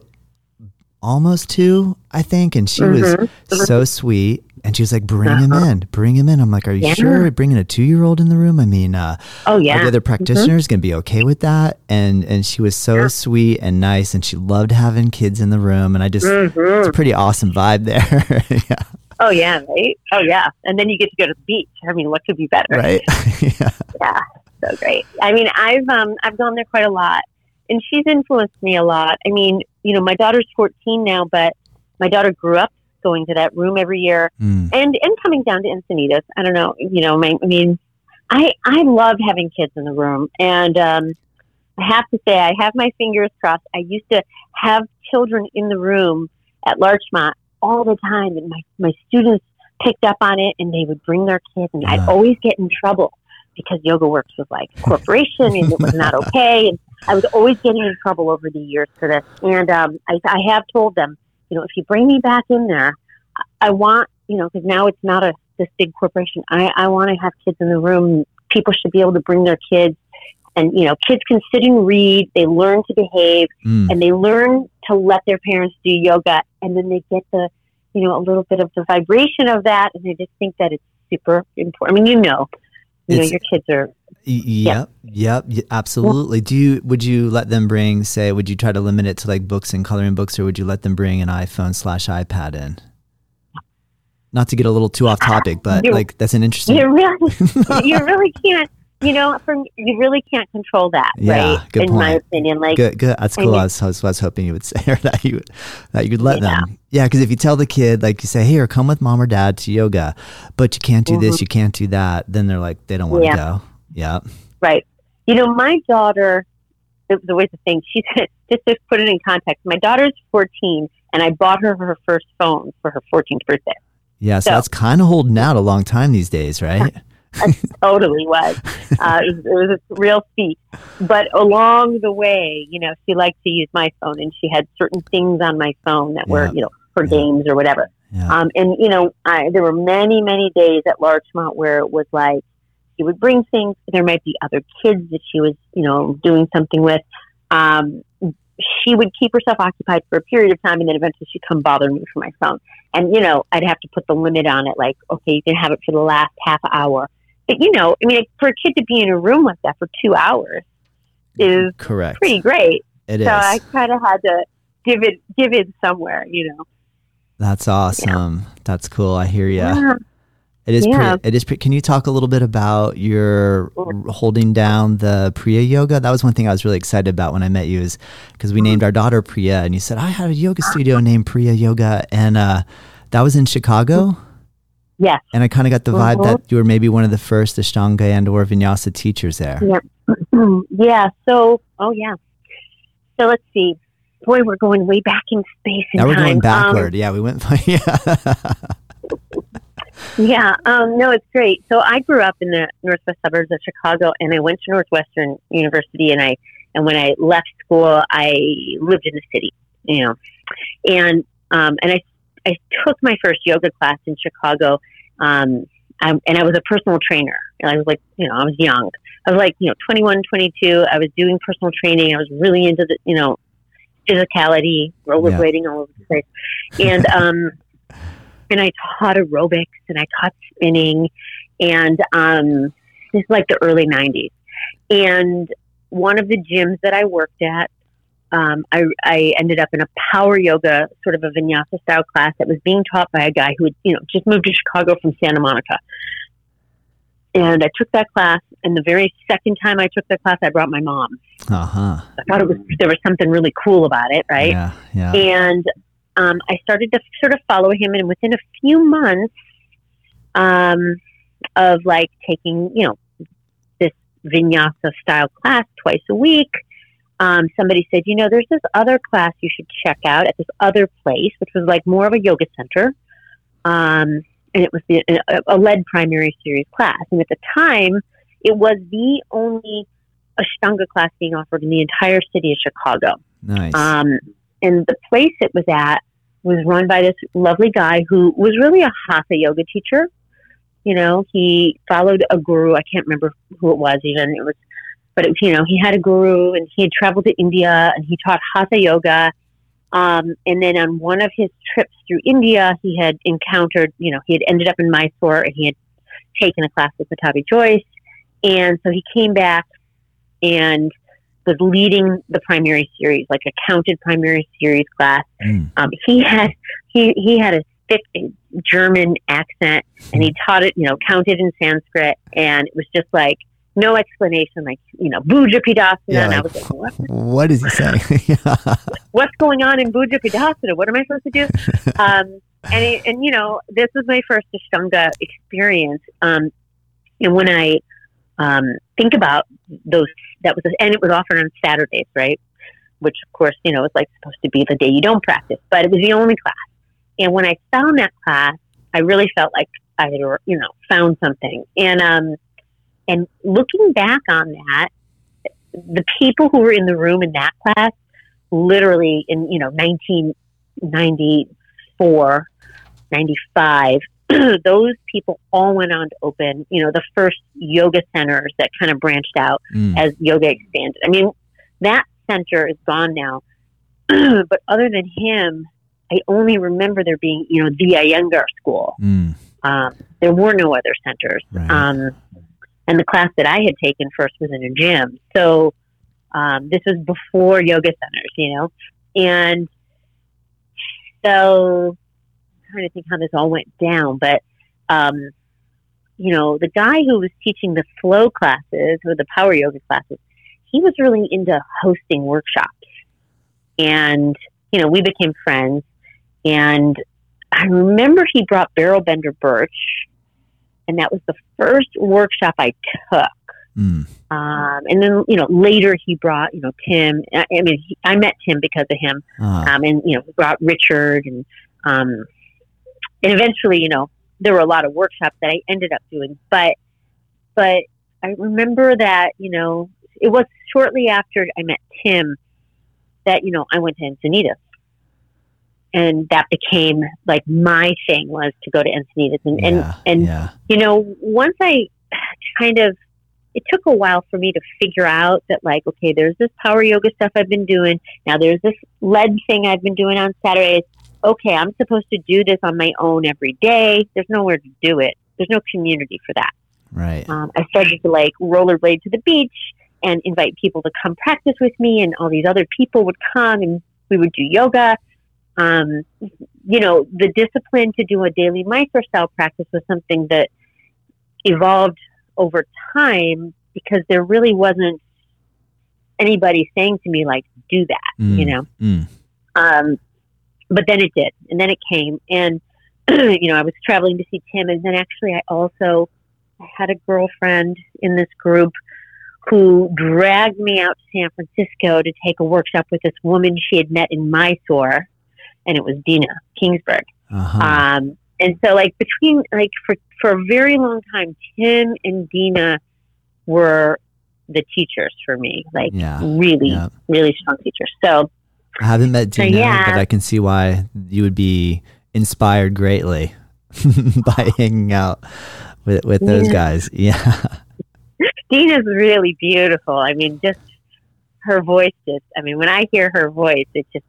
S1: almost two, I think, and she
S2: Mhm.
S1: was so sweet. And she was like, "Bring him
S2: Uh-huh.
S1: in, bring him in." I'm like, "Are you
S2: Yeah.
S1: sure bringing a two year old in the room? I mean, uh,
S2: Oh yeah. Mm-hmm.
S1: the other practitioners gonna be okay with that?" And and she was so
S2: Yeah.
S1: sweet and nice, and she loved having kids in the room. And I just, it's a
S2: Mhm.
S1: pretty awesome vibe there. <laughs> yeah,
S2: Oh yeah, right. Oh yeah, and then you get to go to the beach. I mean, what could be better?
S1: right. <laughs> yeah.
S2: Yeah, so great. I mean, I've um I've gone there quite a lot, and she's influenced me a lot. I mean, you know, my daughter's 14 now, but my daughter grew up going to that room every year,
S1: Mm.
S2: and and coming down to Encinitas. I don't know, you know, my, I mean, I I love having kids in the room, and um, I have to say, I have my fingers crossed. I used to have children in the room at Larchmont all the time, and my my students picked up on it, and they would bring their kids, and I'd always get in trouble because Yoga Works was like a corporation, and it was not <laughs> okay, and I was always getting in trouble over the years for this. And um, I, I have told them, you know, if you bring me back in there, I- want, you know, because now it's not a this big corporation. I, I want to have kids in the room. People should be able to bring their kids, and you know, kids can sit and read. They learn to behave,
S1: Mm.
S2: and they learn to let their parents do yoga, and then they get the, you know, a little bit of the vibration of that, and they just think that it's super important. I mean, you know, you know, your kids are
S1: Yep, yep, absolutely. Do you would you let them bring say would you try to limit it to like books and coloring books or would you let them bring an iPhone slash iPad in? Not to get a little too off topic, <laughs> but
S2: You-
S1: like that's an interesting.
S2: you really <laughs> you really can't you know from you really can't control that
S1: Yeah,
S2: right
S1: good
S2: in my opinion like
S1: Good, good. That's
S2: I
S1: cool.
S2: mean-
S1: I was, I was, I was hoping you would <laughs> say or that you would that you could let
S2: Yeah.
S1: them. Yeah, because if you tell the kid like you say, "Here, come with mom or dad to yoga," but you can't do this, you can't do that, then they're like they don't want to
S2: Mm-hmm. Yeah.
S1: go. Yeah.
S2: right you know my daughter the, the way the thing she said, just to put it in context my daughter's 14 and i bought her her first phone for her 14th birthday
S1: Yeah. So,
S2: So-
S1: that's kind of holding out a long time these days, right? <laughs>
S2: totally was <laughs> uh, it, was it was a real feat but along the way you know she liked to use my phone and she had certain things on my phone that were you know for
S1: Yeah.
S2: games or whatever
S1: Yeah.
S2: Um, and you know, I, there were many, many days at Larchmont where it was like she would bring things. There might be other kids that she was, you know, doing something with. Um, she would keep herself occupied for a period of time, and then eventually she'd come bother me for my phone. And you know, I'd have to put the limit on it, like, okay, you can have it for the last half hour. But you know, I mean, for a kid to be in a room like that for two hours is
S1: Correct.
S2: pretty great.
S1: It is.
S2: so I kind of had to give it, give it somewhere, you know.
S1: That's awesome. That's cool. I hear you.
S2: Yeah.
S1: It is.
S2: Yeah.
S1: Pretty, it is. Pretty, can you talk a little bit about your holding down the Priya yoga? That was one thing I was really excited about when I met you, is because we named our daughter Priya, and you said I had a yoga studio named Priya Yoga, and uh, that was in Chicago.
S2: Yes.
S1: And I kind of got the vibe
S2: Mhm.
S1: that you were maybe one of the first Ashtanga and or Vinyasa teachers there.
S2: Yeah. <clears throat> yeah. So, oh yeah. So let's see. Boy, we're going way back in space and
S1: Now we're going
S2: Um,
S1: backward. yeah, we went. <laughs> Yeah.
S2: Yeah. Um, no, it's great. So I grew up in the northwest suburbs of Chicago, and I went to Northwestern University, and I and when I left school, I lived in the city. You know, and um, and I I took my first yoga class in Chicago. Um, I, and I was a personal trainer. And I was like, you know, I was young. I was like, you know, 21, 22. I was doing personal training. I was really into the, you know, physicality, rollerblading all over the place. And, um, and I taught aerobics and I taught spinning and, um, this is like the early nineties. And one of the gyms that I worked at, um, I, I ended up in a power yoga, sort of a vinyasa style class that was being taught by a guy who had, you know, just moved to Chicago from Santa Monica. And I took that class, and the very second time I took that class, I brought my mom.
S1: Uh huh.
S2: I thought it was there was something really cool about it, right?
S1: Yeah. Yeah.
S2: And um, I started to sort of follow him, and within a few months um, of like taking, you know, this vinyasa style class twice a week, um, somebody said, you know, there's this other class you should check out at this other place, which was like more of a yoga center. Um, and it was the, a, a lead primary series class. And at the time, it was the only Ashtanga class being offered in the entire city of Chicago.
S1: Nice.
S2: Um, and the place it was at was run by this lovely guy who was really a hatha yoga teacher. You know, he followed a guru. I can't remember who it was even. It was, but it you know, he had a guru and he had traveled to India and he taught hatha yoga. Um, and then on one of his trips through India, he had encountered, you know, he had ended up in Mysore and he had taken a class with Pattabhi Jois. And so he came back and was leading the primary series, like a counted primary series class. Mm. Um, he had he he had a thick German accent, and he taught it, you know, counted in Sanskrit, and it was just like no explanation, like you know, Bhuja Pidasana. Yeah, like, and I was like, what?
S1: What is he saying? <laughs>
S2: What's going on in Bhuja Pidasana? What am I supposed to do? <laughs> um, and it, and you know, this was my first Ashtanga experience. Um, and when I um, think about those that was and it was offered on Saturdays, right? Which of course, you know, it's like supposed to be the day you don't practice, but it was the only class. And when I found that class, I really felt like I had, you know, found something. And um, and looking back on that, the people who were in the room in that class, literally in you know 1994, 95, <clears throat> those people all went on to open, you know, the first yoga centers that kind of branched out mm. as yoga expanded. I mean, that center is gone now. <clears throat> but other than him, I only remember there being, you know, the Iyengar school. Mm. Um, there were no other centers. Right. Um, and the class that I had taken first was in a gym. So um, this was before yoga centers, you know? And so trying to think how this all went down, but um, you know, the guy who was teaching the flow classes or the power yoga classes, he was really into hosting workshops. And, you know, we became friends. And I remember he brought Beryl Bender Birch, and that was the first workshop I took. Mm. Um, and then, you know, later he brought, you know, Tim. I, I mean, he, I met Tim because of him. Uh. Um, and, you know, he brought Richard and, um, and eventually, you know, there were a lot of workshops that I ended up doing, but, but I remember that, you know, it was shortly after I met Tim that, you know, I went to Encinitas and that became like my thing was to go to Encinitas and, yeah, and, and, yeah. you know, once I kind of, it took a while for me to figure out that like, okay, there's this power yoga stuff I've been doing. Now there's this lead thing I've been doing on Saturdays okay, I'm supposed to do this on my own every day. There's nowhere to do it. There's no community for that.
S1: Right.
S2: Um, I started to like rollerblade to the beach and invite people to come practice with me, and all these other people would come and we would do yoga. Um, you know, the discipline to do a daily Mysore style practice was something that evolved over time because there really wasn't anybody saying to me like, "Do that," mm. you know. Mm. Um, but then it did, and then it came, and <clears throat> you know, I was traveling to see Tim, and then actually, I also had a girlfriend in this group who dragged me out to San Francisco to take a workshop with this woman she had met in Mysore, and it was Dena Kingsberg. Uh-huh. Um, and so, like between like for for a very long time, Tim and Dena were the teachers for me, like yeah. really, yeah. really strong teachers. So
S1: I haven't met Dena, yeah. but I can see why you would be inspired greatly <laughs> by hanging out with with those guys. <laughs> Yeah.
S2: Dena's really beautiful. I mean, just her voice just I mean, when I hear her voice, it just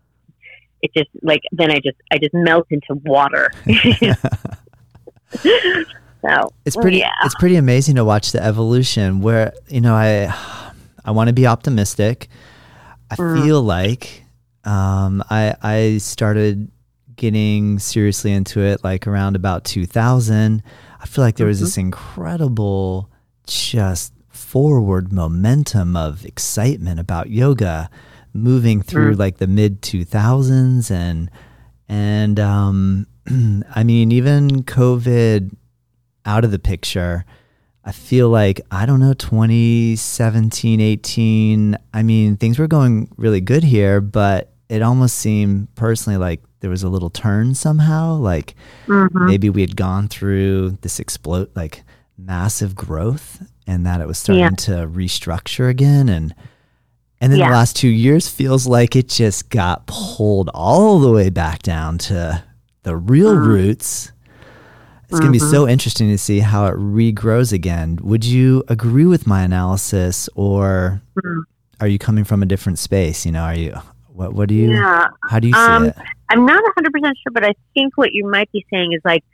S2: it just like then I just I just melt into water. <laughs> <laughs> so
S1: it's pretty yeah. it's pretty amazing to watch the evolution where you know I I want to be optimistic. I mm. feel like um, I I started getting seriously into it like around about 2000. I feel like there was mm-hmm. this incredible just forward momentum of excitement about yoga moving through mm. like the mid 2000s and and um <clears throat> I mean even COVID out of the picture I feel like I don't know 2017 18 I mean things were going really good here but it almost seemed personally like there was a little turn somehow like mm-hmm. maybe we had gone through this explode like massive growth and that it was starting yeah. to restructure again and And then
S2: Yeah.
S1: the last two years feels like it just got pulled all the way back down to the real
S2: Mhm.
S1: roots. It's going to be so interesting to see how it regrows again. Would you agree with my analysis or
S2: Mhm.
S1: are you coming from a different space? You know, are you, what, what do you,
S2: Yeah.
S1: how do you see
S2: Um,
S1: it?
S2: I'm not 100% sure, but I think what you might be saying is like,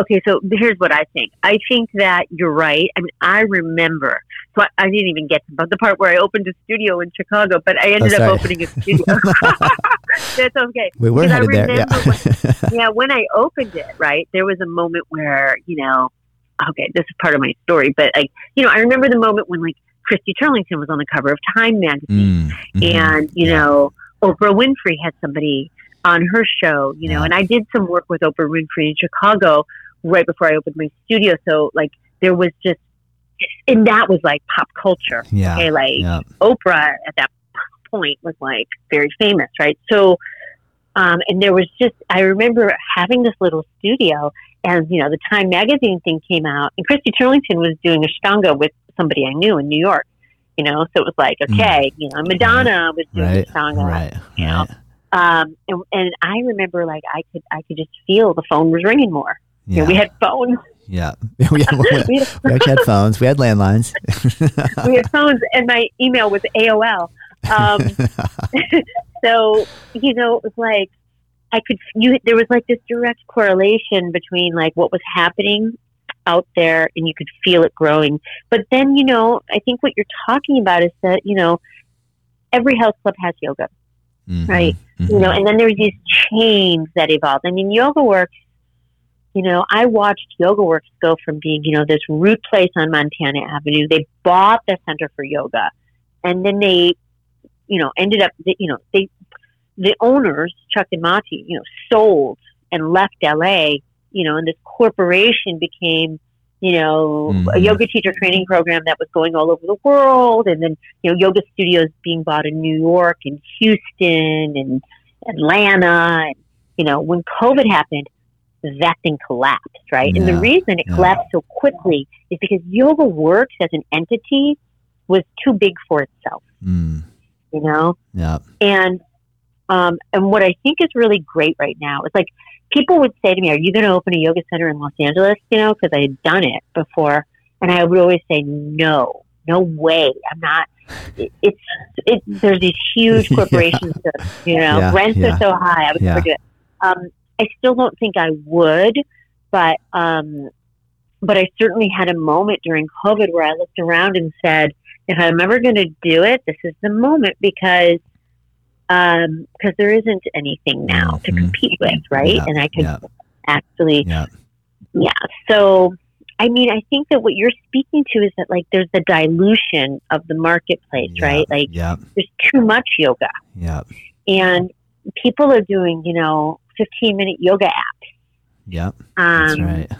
S2: okay, so here's what I think. I think that you're right. I mean, I remember, I, I didn't even get to the part where I opened a studio in Chicago, but I ended
S1: Oh,
S2: up opening a studio. <laughs> <laughs> That's okay.
S1: We were headed there. Yeah.
S2: remember <laughs> yeah, when I opened it, right, there was a moment where, you know, okay, this is part of my story, but like, you know, I remember the moment when like Christy Turlington was on the cover of Time magazine
S1: Mm, mhm.
S2: and, you
S1: Yeah.
S2: know, Oprah Winfrey had somebody on her show, you know,
S1: Yeah.
S2: and I did some work with Oprah Winfrey in Chicago right before I opened my studio. So like there was just, and that was like pop culture.
S1: yeah.
S2: Okay. Like,
S1: yeah.
S2: Oprah at that point was like very famous, right? So, um, and there was just, I remember having this little studio and, you know, the Time magazine thing came out and Christy Turlington was doing a Ashtanga with somebody I knew in New York, you know, so it was like,
S1: Mm.
S2: okay, you know, Madonna was doing
S1: Right.
S2: Ashtanga.
S1: Right.
S2: you know.
S1: Right.
S2: Um, and, and I remember like I could, I could just feel the phone was ringing more. You
S1: Yeah.
S2: know, we had phones,
S1: yeah. <laughs> <laughs> we, had,
S2: we
S1: we actually had phones. We had landlines. <laughs>
S2: we had phones and my email was AOL. Um, so you know it was like i could you there was like this direct correlation between like what was happening out there and you could feel it growing but then you know i think what you're talking about is that you know every health club has yoga
S1: Mhm,
S2: Right. you know and then there's these chains that evolved i mean yoga works you know i watched yoga works go from being you know this root place on montana avenue. They bought the center for yoga and then they you know ended up you know they the owners chuck and Maty you know sold and left la you know and this corporation became you know a
S1: Mhm.
S2: yoga teacher training program that was going all over the world. And then you know yoga studios being bought in new york and houston and atlanta. And you know when covid happened that thing collapsed right and the reason it
S1: Yeah.
S2: collapsed so quickly is because yoga works as an entity was too big for itself
S1: Mm,
S2: you know
S1: yeah.
S2: and um, and what I think is really great right now is like people would say to me, "Are you going to open a yoga center in Los Angeles?" You know, because I had done it before, and I would always say, "No, no way, I'm not." It, it's it. There's these huge <laughs>
S1: Yeah.
S2: corporations that you know
S1: Yeah,
S2: rents
S1: yeah.
S2: are so high. I would
S1: Yeah.
S2: never do it. Um, I still don't think I would, but um, but I certainly had a moment during COVID where I looked around and said, if I'm ever going to do it, this is the moment because um because there isn't anything now to
S1: Mhm.
S2: compete with, right?
S1: Yeah,
S2: And I could
S1: yeah.
S2: actually,
S1: Yeah.
S2: yeah. So, I mean, I think that what you're speaking to is that like there's the dilution of the marketplace,
S1: Yeah,
S2: right? Like there's too much yoga,
S1: Yeah.
S2: and people are doing, you know, 15 minute yoga apps.
S1: Yeah.
S2: Um,
S1: That's right.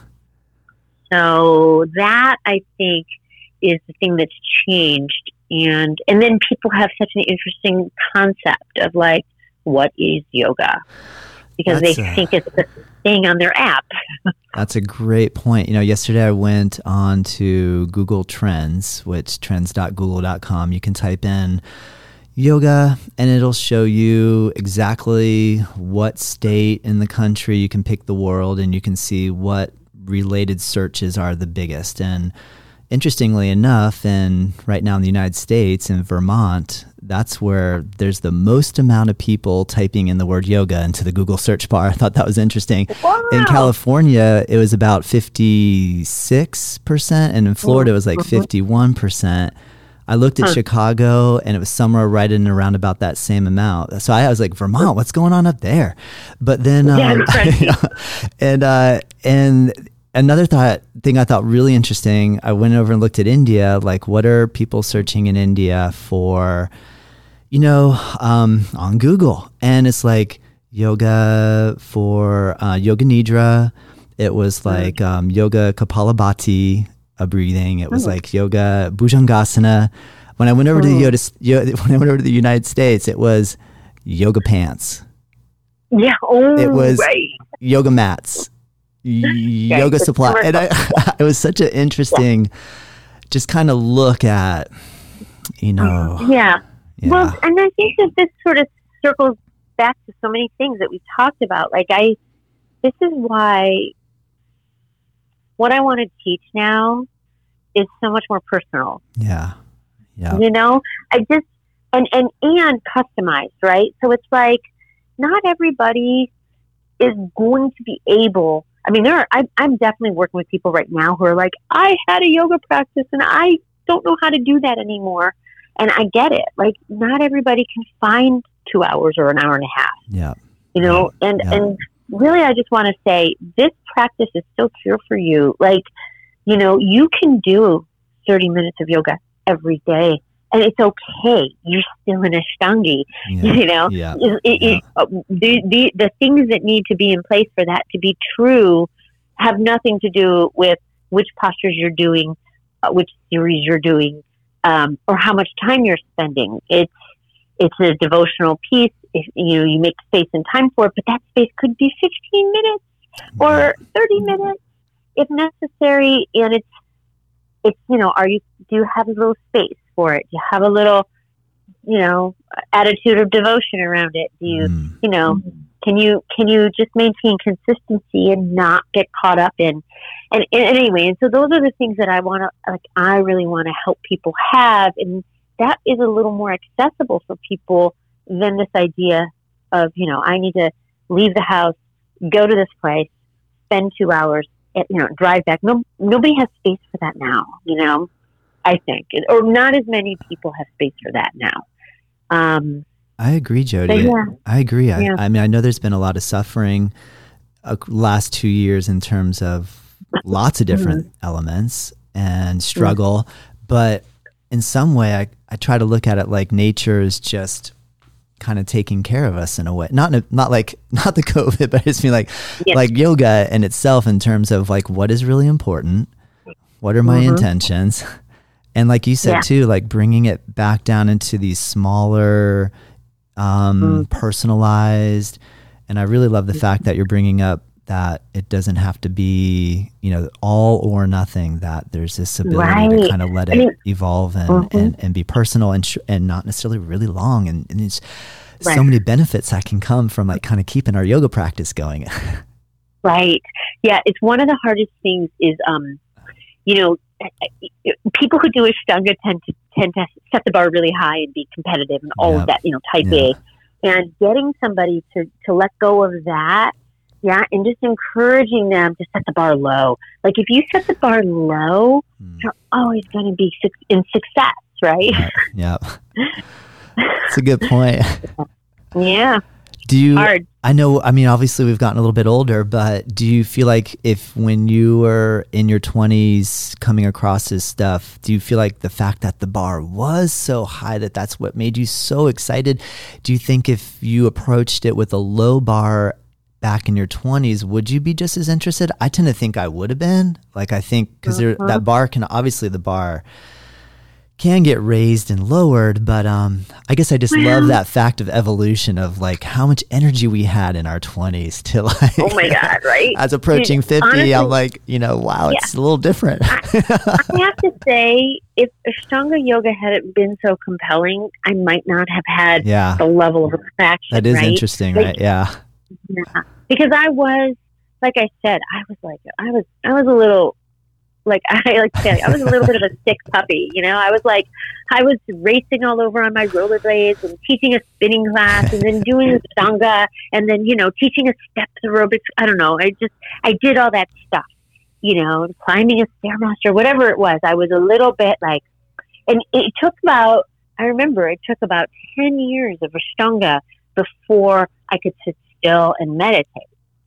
S2: So that I think is the thing that's changed, and and then people have such an interesting concept of like, what is yoga? Because
S1: That's
S2: they
S1: a-
S2: think it's the thing on their app. <laughs>
S1: That's a great point. You know, yesterday I went on to Google Trends, which trends.google.com. You can type in yoga and it'll show you exactly what state in the country you can pick the world and you can see what related searches are the biggest. And interestingly enough, and right now in the United States, in Vermont, that's where there's the most amount of people typing in the word yoga into the Google search bar. <laughs> I thought that was interesting. In California, it was about 56%, and in Florida, it was like
S2: Mhm.
S1: 51%. I looked at
S2: Huh.
S1: Chicago, and it was somewhere right in and around about that same amount. So I was like, Vermont, what's going on up there? But then,
S2: Yeah,
S1: um,
S2: right. <laughs>
S1: and uh, and another thought thing I thought really interesting. I went over and looked at India. Like, what are people searching in India for? You know, um, on Google, and it's like yoga for uh, yoga nidra. It was like um, yoga kapalabhati, a breathing. It was
S2: Oh.
S1: like yoga bhujangasana. When I went over to the
S2: Oh.
S1: yoga, yo- <laughs> when I went over to the United States, it was yoga pants.
S2: Yeah. Oh,
S1: It was-
S2: right.
S1: yoga mats, <laughs> yoga supply, and I, <laughs> it was such an interesting, just kind of look at, you know,
S2: Yeah.
S1: Yeah.
S2: Well, and I think that this sort of circles back to so many things that we've talked about. Like I, this is why what I want to teach now is so much more personal.
S1: yeah. Yeah.
S2: You know, I just and and and customized, right? So it's like not everybody is going to be able. I mean, there are. I, I'm definitely working with people right now who are like, I had a yoga practice and I don't know how to do that anymore. And I get it. Like, not everybody can find two hours or an hour and a half.
S1: Yeah.
S2: You know, and
S1: Yeah.
S2: and really, I just want to say this practice is still here for you. Like, you know, you can do 30 minutes of yoga every day, and it's okay. You're still an Ashtangi.
S1: Yeah. <laughs>
S2: You know,
S1: Yeah.
S2: it, it, it, uh, the, the the things that need to be in place for that to be true have nothing to do with which postures you're doing, uh, which series you're doing, um, or how much time you're spending. It's it's a devotional piece. If you know, you make space and time for it, but that space could be 15 minutes or 30 minutes if necessary. And it's it's you know, are you do you have a little space for it? Do you have a little you know attitude of devotion around it? Do you
S1: Mm.
S2: you know can you can you just maintain consistency and not get caught up in and, and anyway and so those are the things that i want to like i really want to help people have and that is a little more accessible for people than this idea of you know i need to leave the house go to this place spend two hours you know drive back no, nobody has space for that now you know i think or not as many people have space for that now um
S1: I agree, Jodi.
S2: yeah
S1: I agree. I,
S2: Yeah.
S1: I mean, I know there's been a lot of suffering uh, last two years in terms of lots of different
S2: Mm-hmm.
S1: elements and struggle, but in some way, I, I try to look at it like nature is just kind of taking care of us in a way. Not in a, not like <laughs> not the COVID, but I just mean like
S2: Yes.
S1: like yoga in itself in terms of like what is really important, what are my
S2: Mhm.
S1: intentions, <laughs> and like you said
S2: Yeah.
S1: too, like bringing it back down into these smaller, um,
S2: Mm.
S1: personalized. And I really love the fact that you're bringing up that it doesn't have to be, you know, all or nothing. That there's this ability to kind of let
S2: I
S1: it
S2: mean-
S1: evolve and,
S2: Mhm.
S1: and, and be personal and sh- and not necessarily really long. And, and it's so many benefits that can come from like kind of keeping our yoga practice going. <laughs>
S2: Right. Yeah, it's one of the hardest things is um you know people who do Ashtanga tend to tend to set the bar really high and be competitive and all
S1: Yep.
S2: of that, you know, type
S1: Yeah.
S2: A. And getting somebody to to let go of that, yeah, and just encouraging them to set the bar low. Like if you set the bar low,
S1: Mm.
S2: you're always going to be in success, right?
S1: yeah. It's a good point. <laughs>
S2: Yeah,
S1: Do you
S2: hard.
S1: I know, I mean, obviously we've gotten a little bit older, but do you feel like if when you were in your 20s coming across this stuff, do you feel like the fact that the bar was so high that that's what made you so excited? Do you think if you approached it with a low bar back in your 20s, would you be just as interested? I tend to think I would have been. Like, I think because
S2: Mhm.
S1: that bar can obviously the bar can get raised and lowered, but um, I guess I just love that fact of evolution of like how much energy we had in our 20s to like
S2: Oh my god, right? <laughs>
S1: as approaching 50
S2: honestly-
S1: i'm like you know wow
S2: Yeah.
S1: it's a little different
S2: I have to say, if Ashtanga yoga hadn't been so compelling, I might not have had
S1: yeah
S2: the level of attraction.
S1: that is
S2: right?
S1: interesting
S2: Like-
S1: right yeah
S2: Yeah. Because I was, like I said, I was like, I was, I was a little, like <laughs> I like say, I was a little bit of a sick puppy. You know, I was like, I was racing all over on my rollerblades and teaching a spinning class, and then doing Ashtanga, <laughs> and then you know, teaching a steps aerobics. I don't know. I just, I did all that stuff. You know, climbing a stairmaster, whatever it was. I was a little bit like, and it took about. I remember it took about ten years of Ashtanga before I could sit still and meditate.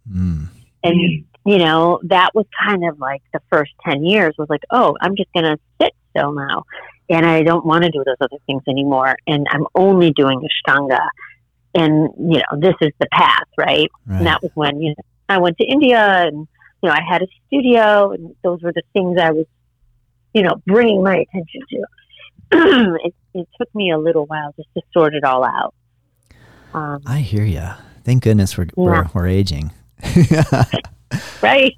S1: mm.
S2: And, you know, that was kind of like the first 10 years was like, oh, I'm just going to sit still now. And I don't want to do those other things anymore. And I'm only doing Ashtanga. And, you know, this is the path, right?
S1: right
S2: And that was when, you know, I went to India and, you know, I had a studio and those were the things I was, you know, bringing my attention to. <clears throat> it, it took me a little while just to sort it all out. Um,
S1: i hear you thank goodness we're, we're, we're aging <laughs>
S2: right?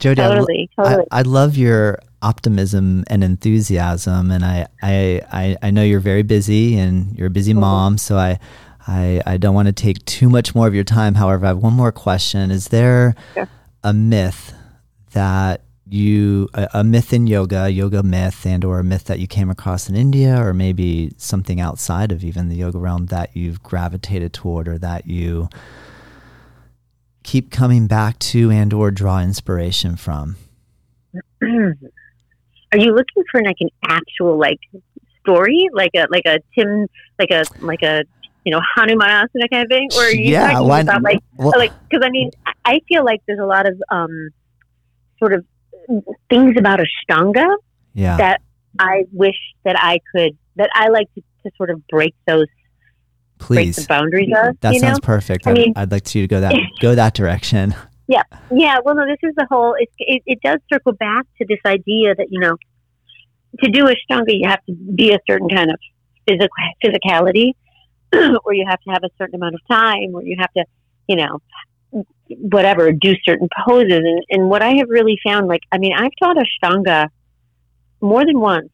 S1: jodi I
S2: Totally,
S1: I,
S2: totally.
S1: I love your optimism and enthusiasm. And I, I, I, I know you're very busy and you're a busy
S2: Mm-hmm.
S1: mom, so I, I, I don't want to take too much more of your time. However, I have one more question. Is there
S2: Sure.
S1: a myth that you a, a myth in yoga, yoga myth, and or a myth that you came across in India, or maybe something outside of even the yoga realm that you've gravitated toward, or that you keep coming back to and or draw inspiration from? <clears throat>
S2: Are you looking for like an actual like story, like a like a Tim, like a like a you know Hanumanasana kind of thing, or are you
S1: yeah,
S2: talking
S1: why
S2: about like
S1: well,
S2: like because I mean I- I feel like there's a lot of um sort of things about Ashtanga
S1: yeah,
S2: that I wish that I could that I like to, to sort of break those break
S1: please.
S2: the boundaries of.
S1: That
S2: you
S1: sounds
S2: know?
S1: perfect.
S2: I
S1: I'd,
S2: mean-
S1: I'd like you to go that <laughs> go that direction.
S2: Yeah, yeah, well, no, this is the whole. It, it, it does circle back to this idea that you know, to do Ashtanga, you have to be a certain kind of physical physicality, <clears throat> or you have to have a certain amount of time, or you have to, you know, whatever, do certain poses. And, and what I have really found, like, I mean, I've taught Ashtanga more than once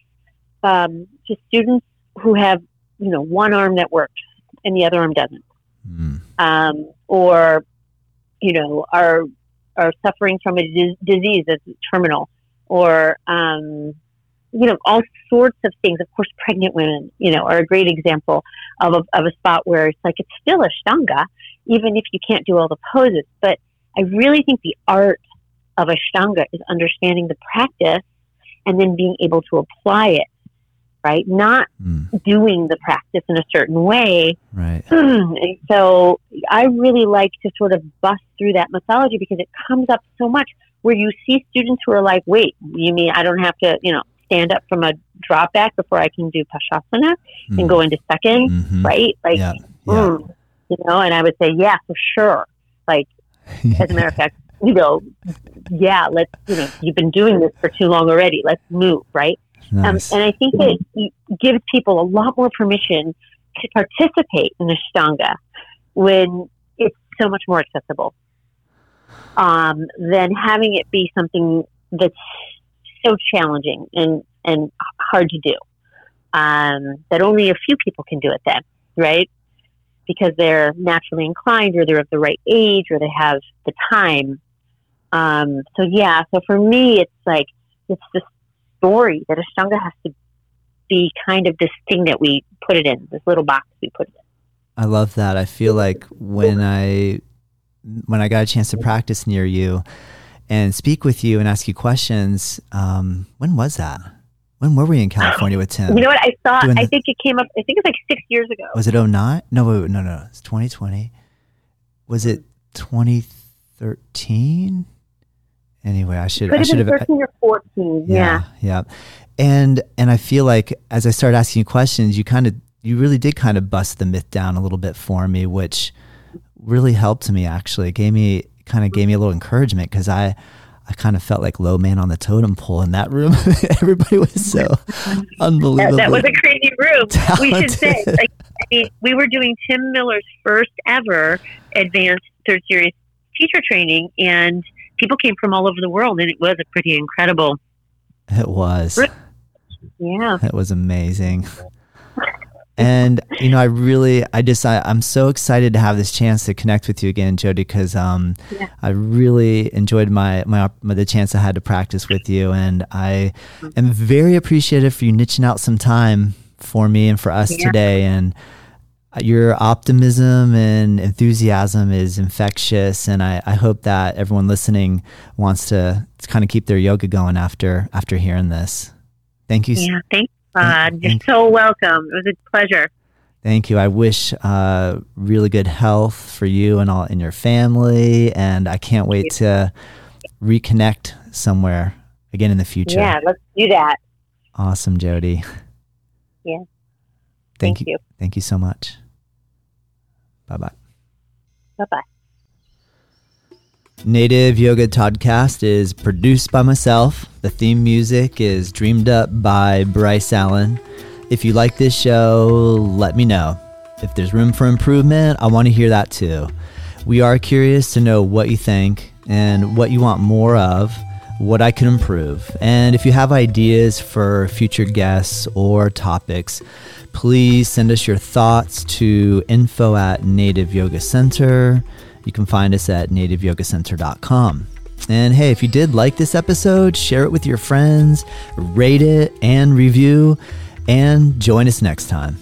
S2: um, to students who have, you know, one arm that works and the other arm doesn't
S1: Mm,
S2: um, or you know are are suffering from a dis- disease that's terminal, or um, you know all sorts of things. Of course, pregnant women, you know, are a great example of a, of a spot where it's like it's still Ashtanga, even if you can't do all the poses. But I really think the art of Ashtanga is understanding the practice and then being able to apply it. Right, not
S1: mm,
S2: doing the practice in a certain way,
S1: right. <clears throat>
S2: so I really like to sort of bust through that mythology because it comes up so much where you see students who are like, wait, you mean I don't have to, you know, stand up from a drop back before I can do Pashasana
S1: Mm,
S2: and go into 2nd
S1: mhm.
S2: right? Like,
S1: Yeah, yeah.
S2: mm, you know, and I would say, yeah, for sure. Like, <laughs> as a matter of fact, you know, yeah, let's, you know, you've been doing this for too long already. Let's move, right? Um, and I think it gives people a lot more permission to participate in Ashtanga when it's so much more accessible um, than having it be something that's so challenging and, and hard to do. Um, that only a few people can do it then, right? Because they're naturally inclined or they're of the right age or they have the time. Um, so, yeah, so for me, it's like, it's this story that Ashtanga has to be kind of this thing that we put it in, this little box we put it in.
S1: I love that. I feel like when I when I got a chance to practice near you and speak with you and ask you questions, um, when was that? When were we in California with Tim?
S2: You know what? I thought,
S1: Doing
S2: I
S1: the-
S2: think it came up, I think it's like six years ago.
S1: was it 09? No, wait, no, no, it's 2020. Was it 2013? Anyway, I should
S2: Could
S1: I
S2: have
S1: should
S2: been
S1: have
S2: 13 or 14. Yeah.
S1: yeah. And and I feel like as I started asking you questions, you kind of you really did kind of bust the myth down a little bit for me, which really helped me actually. It gave me kind of gave me a little encouragement because I I kind of felt like low man on the totem pole in that room. <laughs> Everybody was so
S2: That,
S1: unbelievable.
S2: that was a crazy room. We should say, like, I mean, we were doing Tim Miller's first ever advanced third series teacher training, and people came from all over the world, and it was a pretty incredible.
S1: it was.
S2: Yeah.
S1: It was amazing. And you know, I really, I just, I, I'm so excited to have this chance to connect with you again, Jodi, because um,
S2: Yeah.
S1: I really enjoyed my, my my the chance I had to practice with you, and I am very appreciative for you niching out some time for me and for us
S2: Yeah.
S1: today. And your optimism and enthusiasm is infectious, and I, I hope that everyone listening wants to, to kind of keep their yoga going after after hearing this. Thank you.
S2: Yeah.
S1: Thank-
S2: Todd. You're so welcome. It was a pleasure.
S1: Thank you. I wish uh, really good health for you and all in your family, and I can't wait to reconnect somewhere again in the future.
S2: Yeah. Let's do that.
S1: Awesome, Jodi.
S2: Yeah.
S1: Thank,
S2: Thank
S1: you.
S2: you.
S1: Thank you so much. Bye bye.
S2: Bye bye.
S1: Native Yoga Toddcast is produced by myself. The theme music is dreamed up by Bryce Allen. If you like this show, let me know. If there's room for improvement, I want to hear that too. We are curious to know what you think and what you want more of. what I can improve. And if you have ideas for future guests or topics, please send us your thoughts to info at Native Yoga Center. You can find us at nativeyogacenter.com. And hey, if you did like this episode, share it with your friends, rate it and review, and join us next time.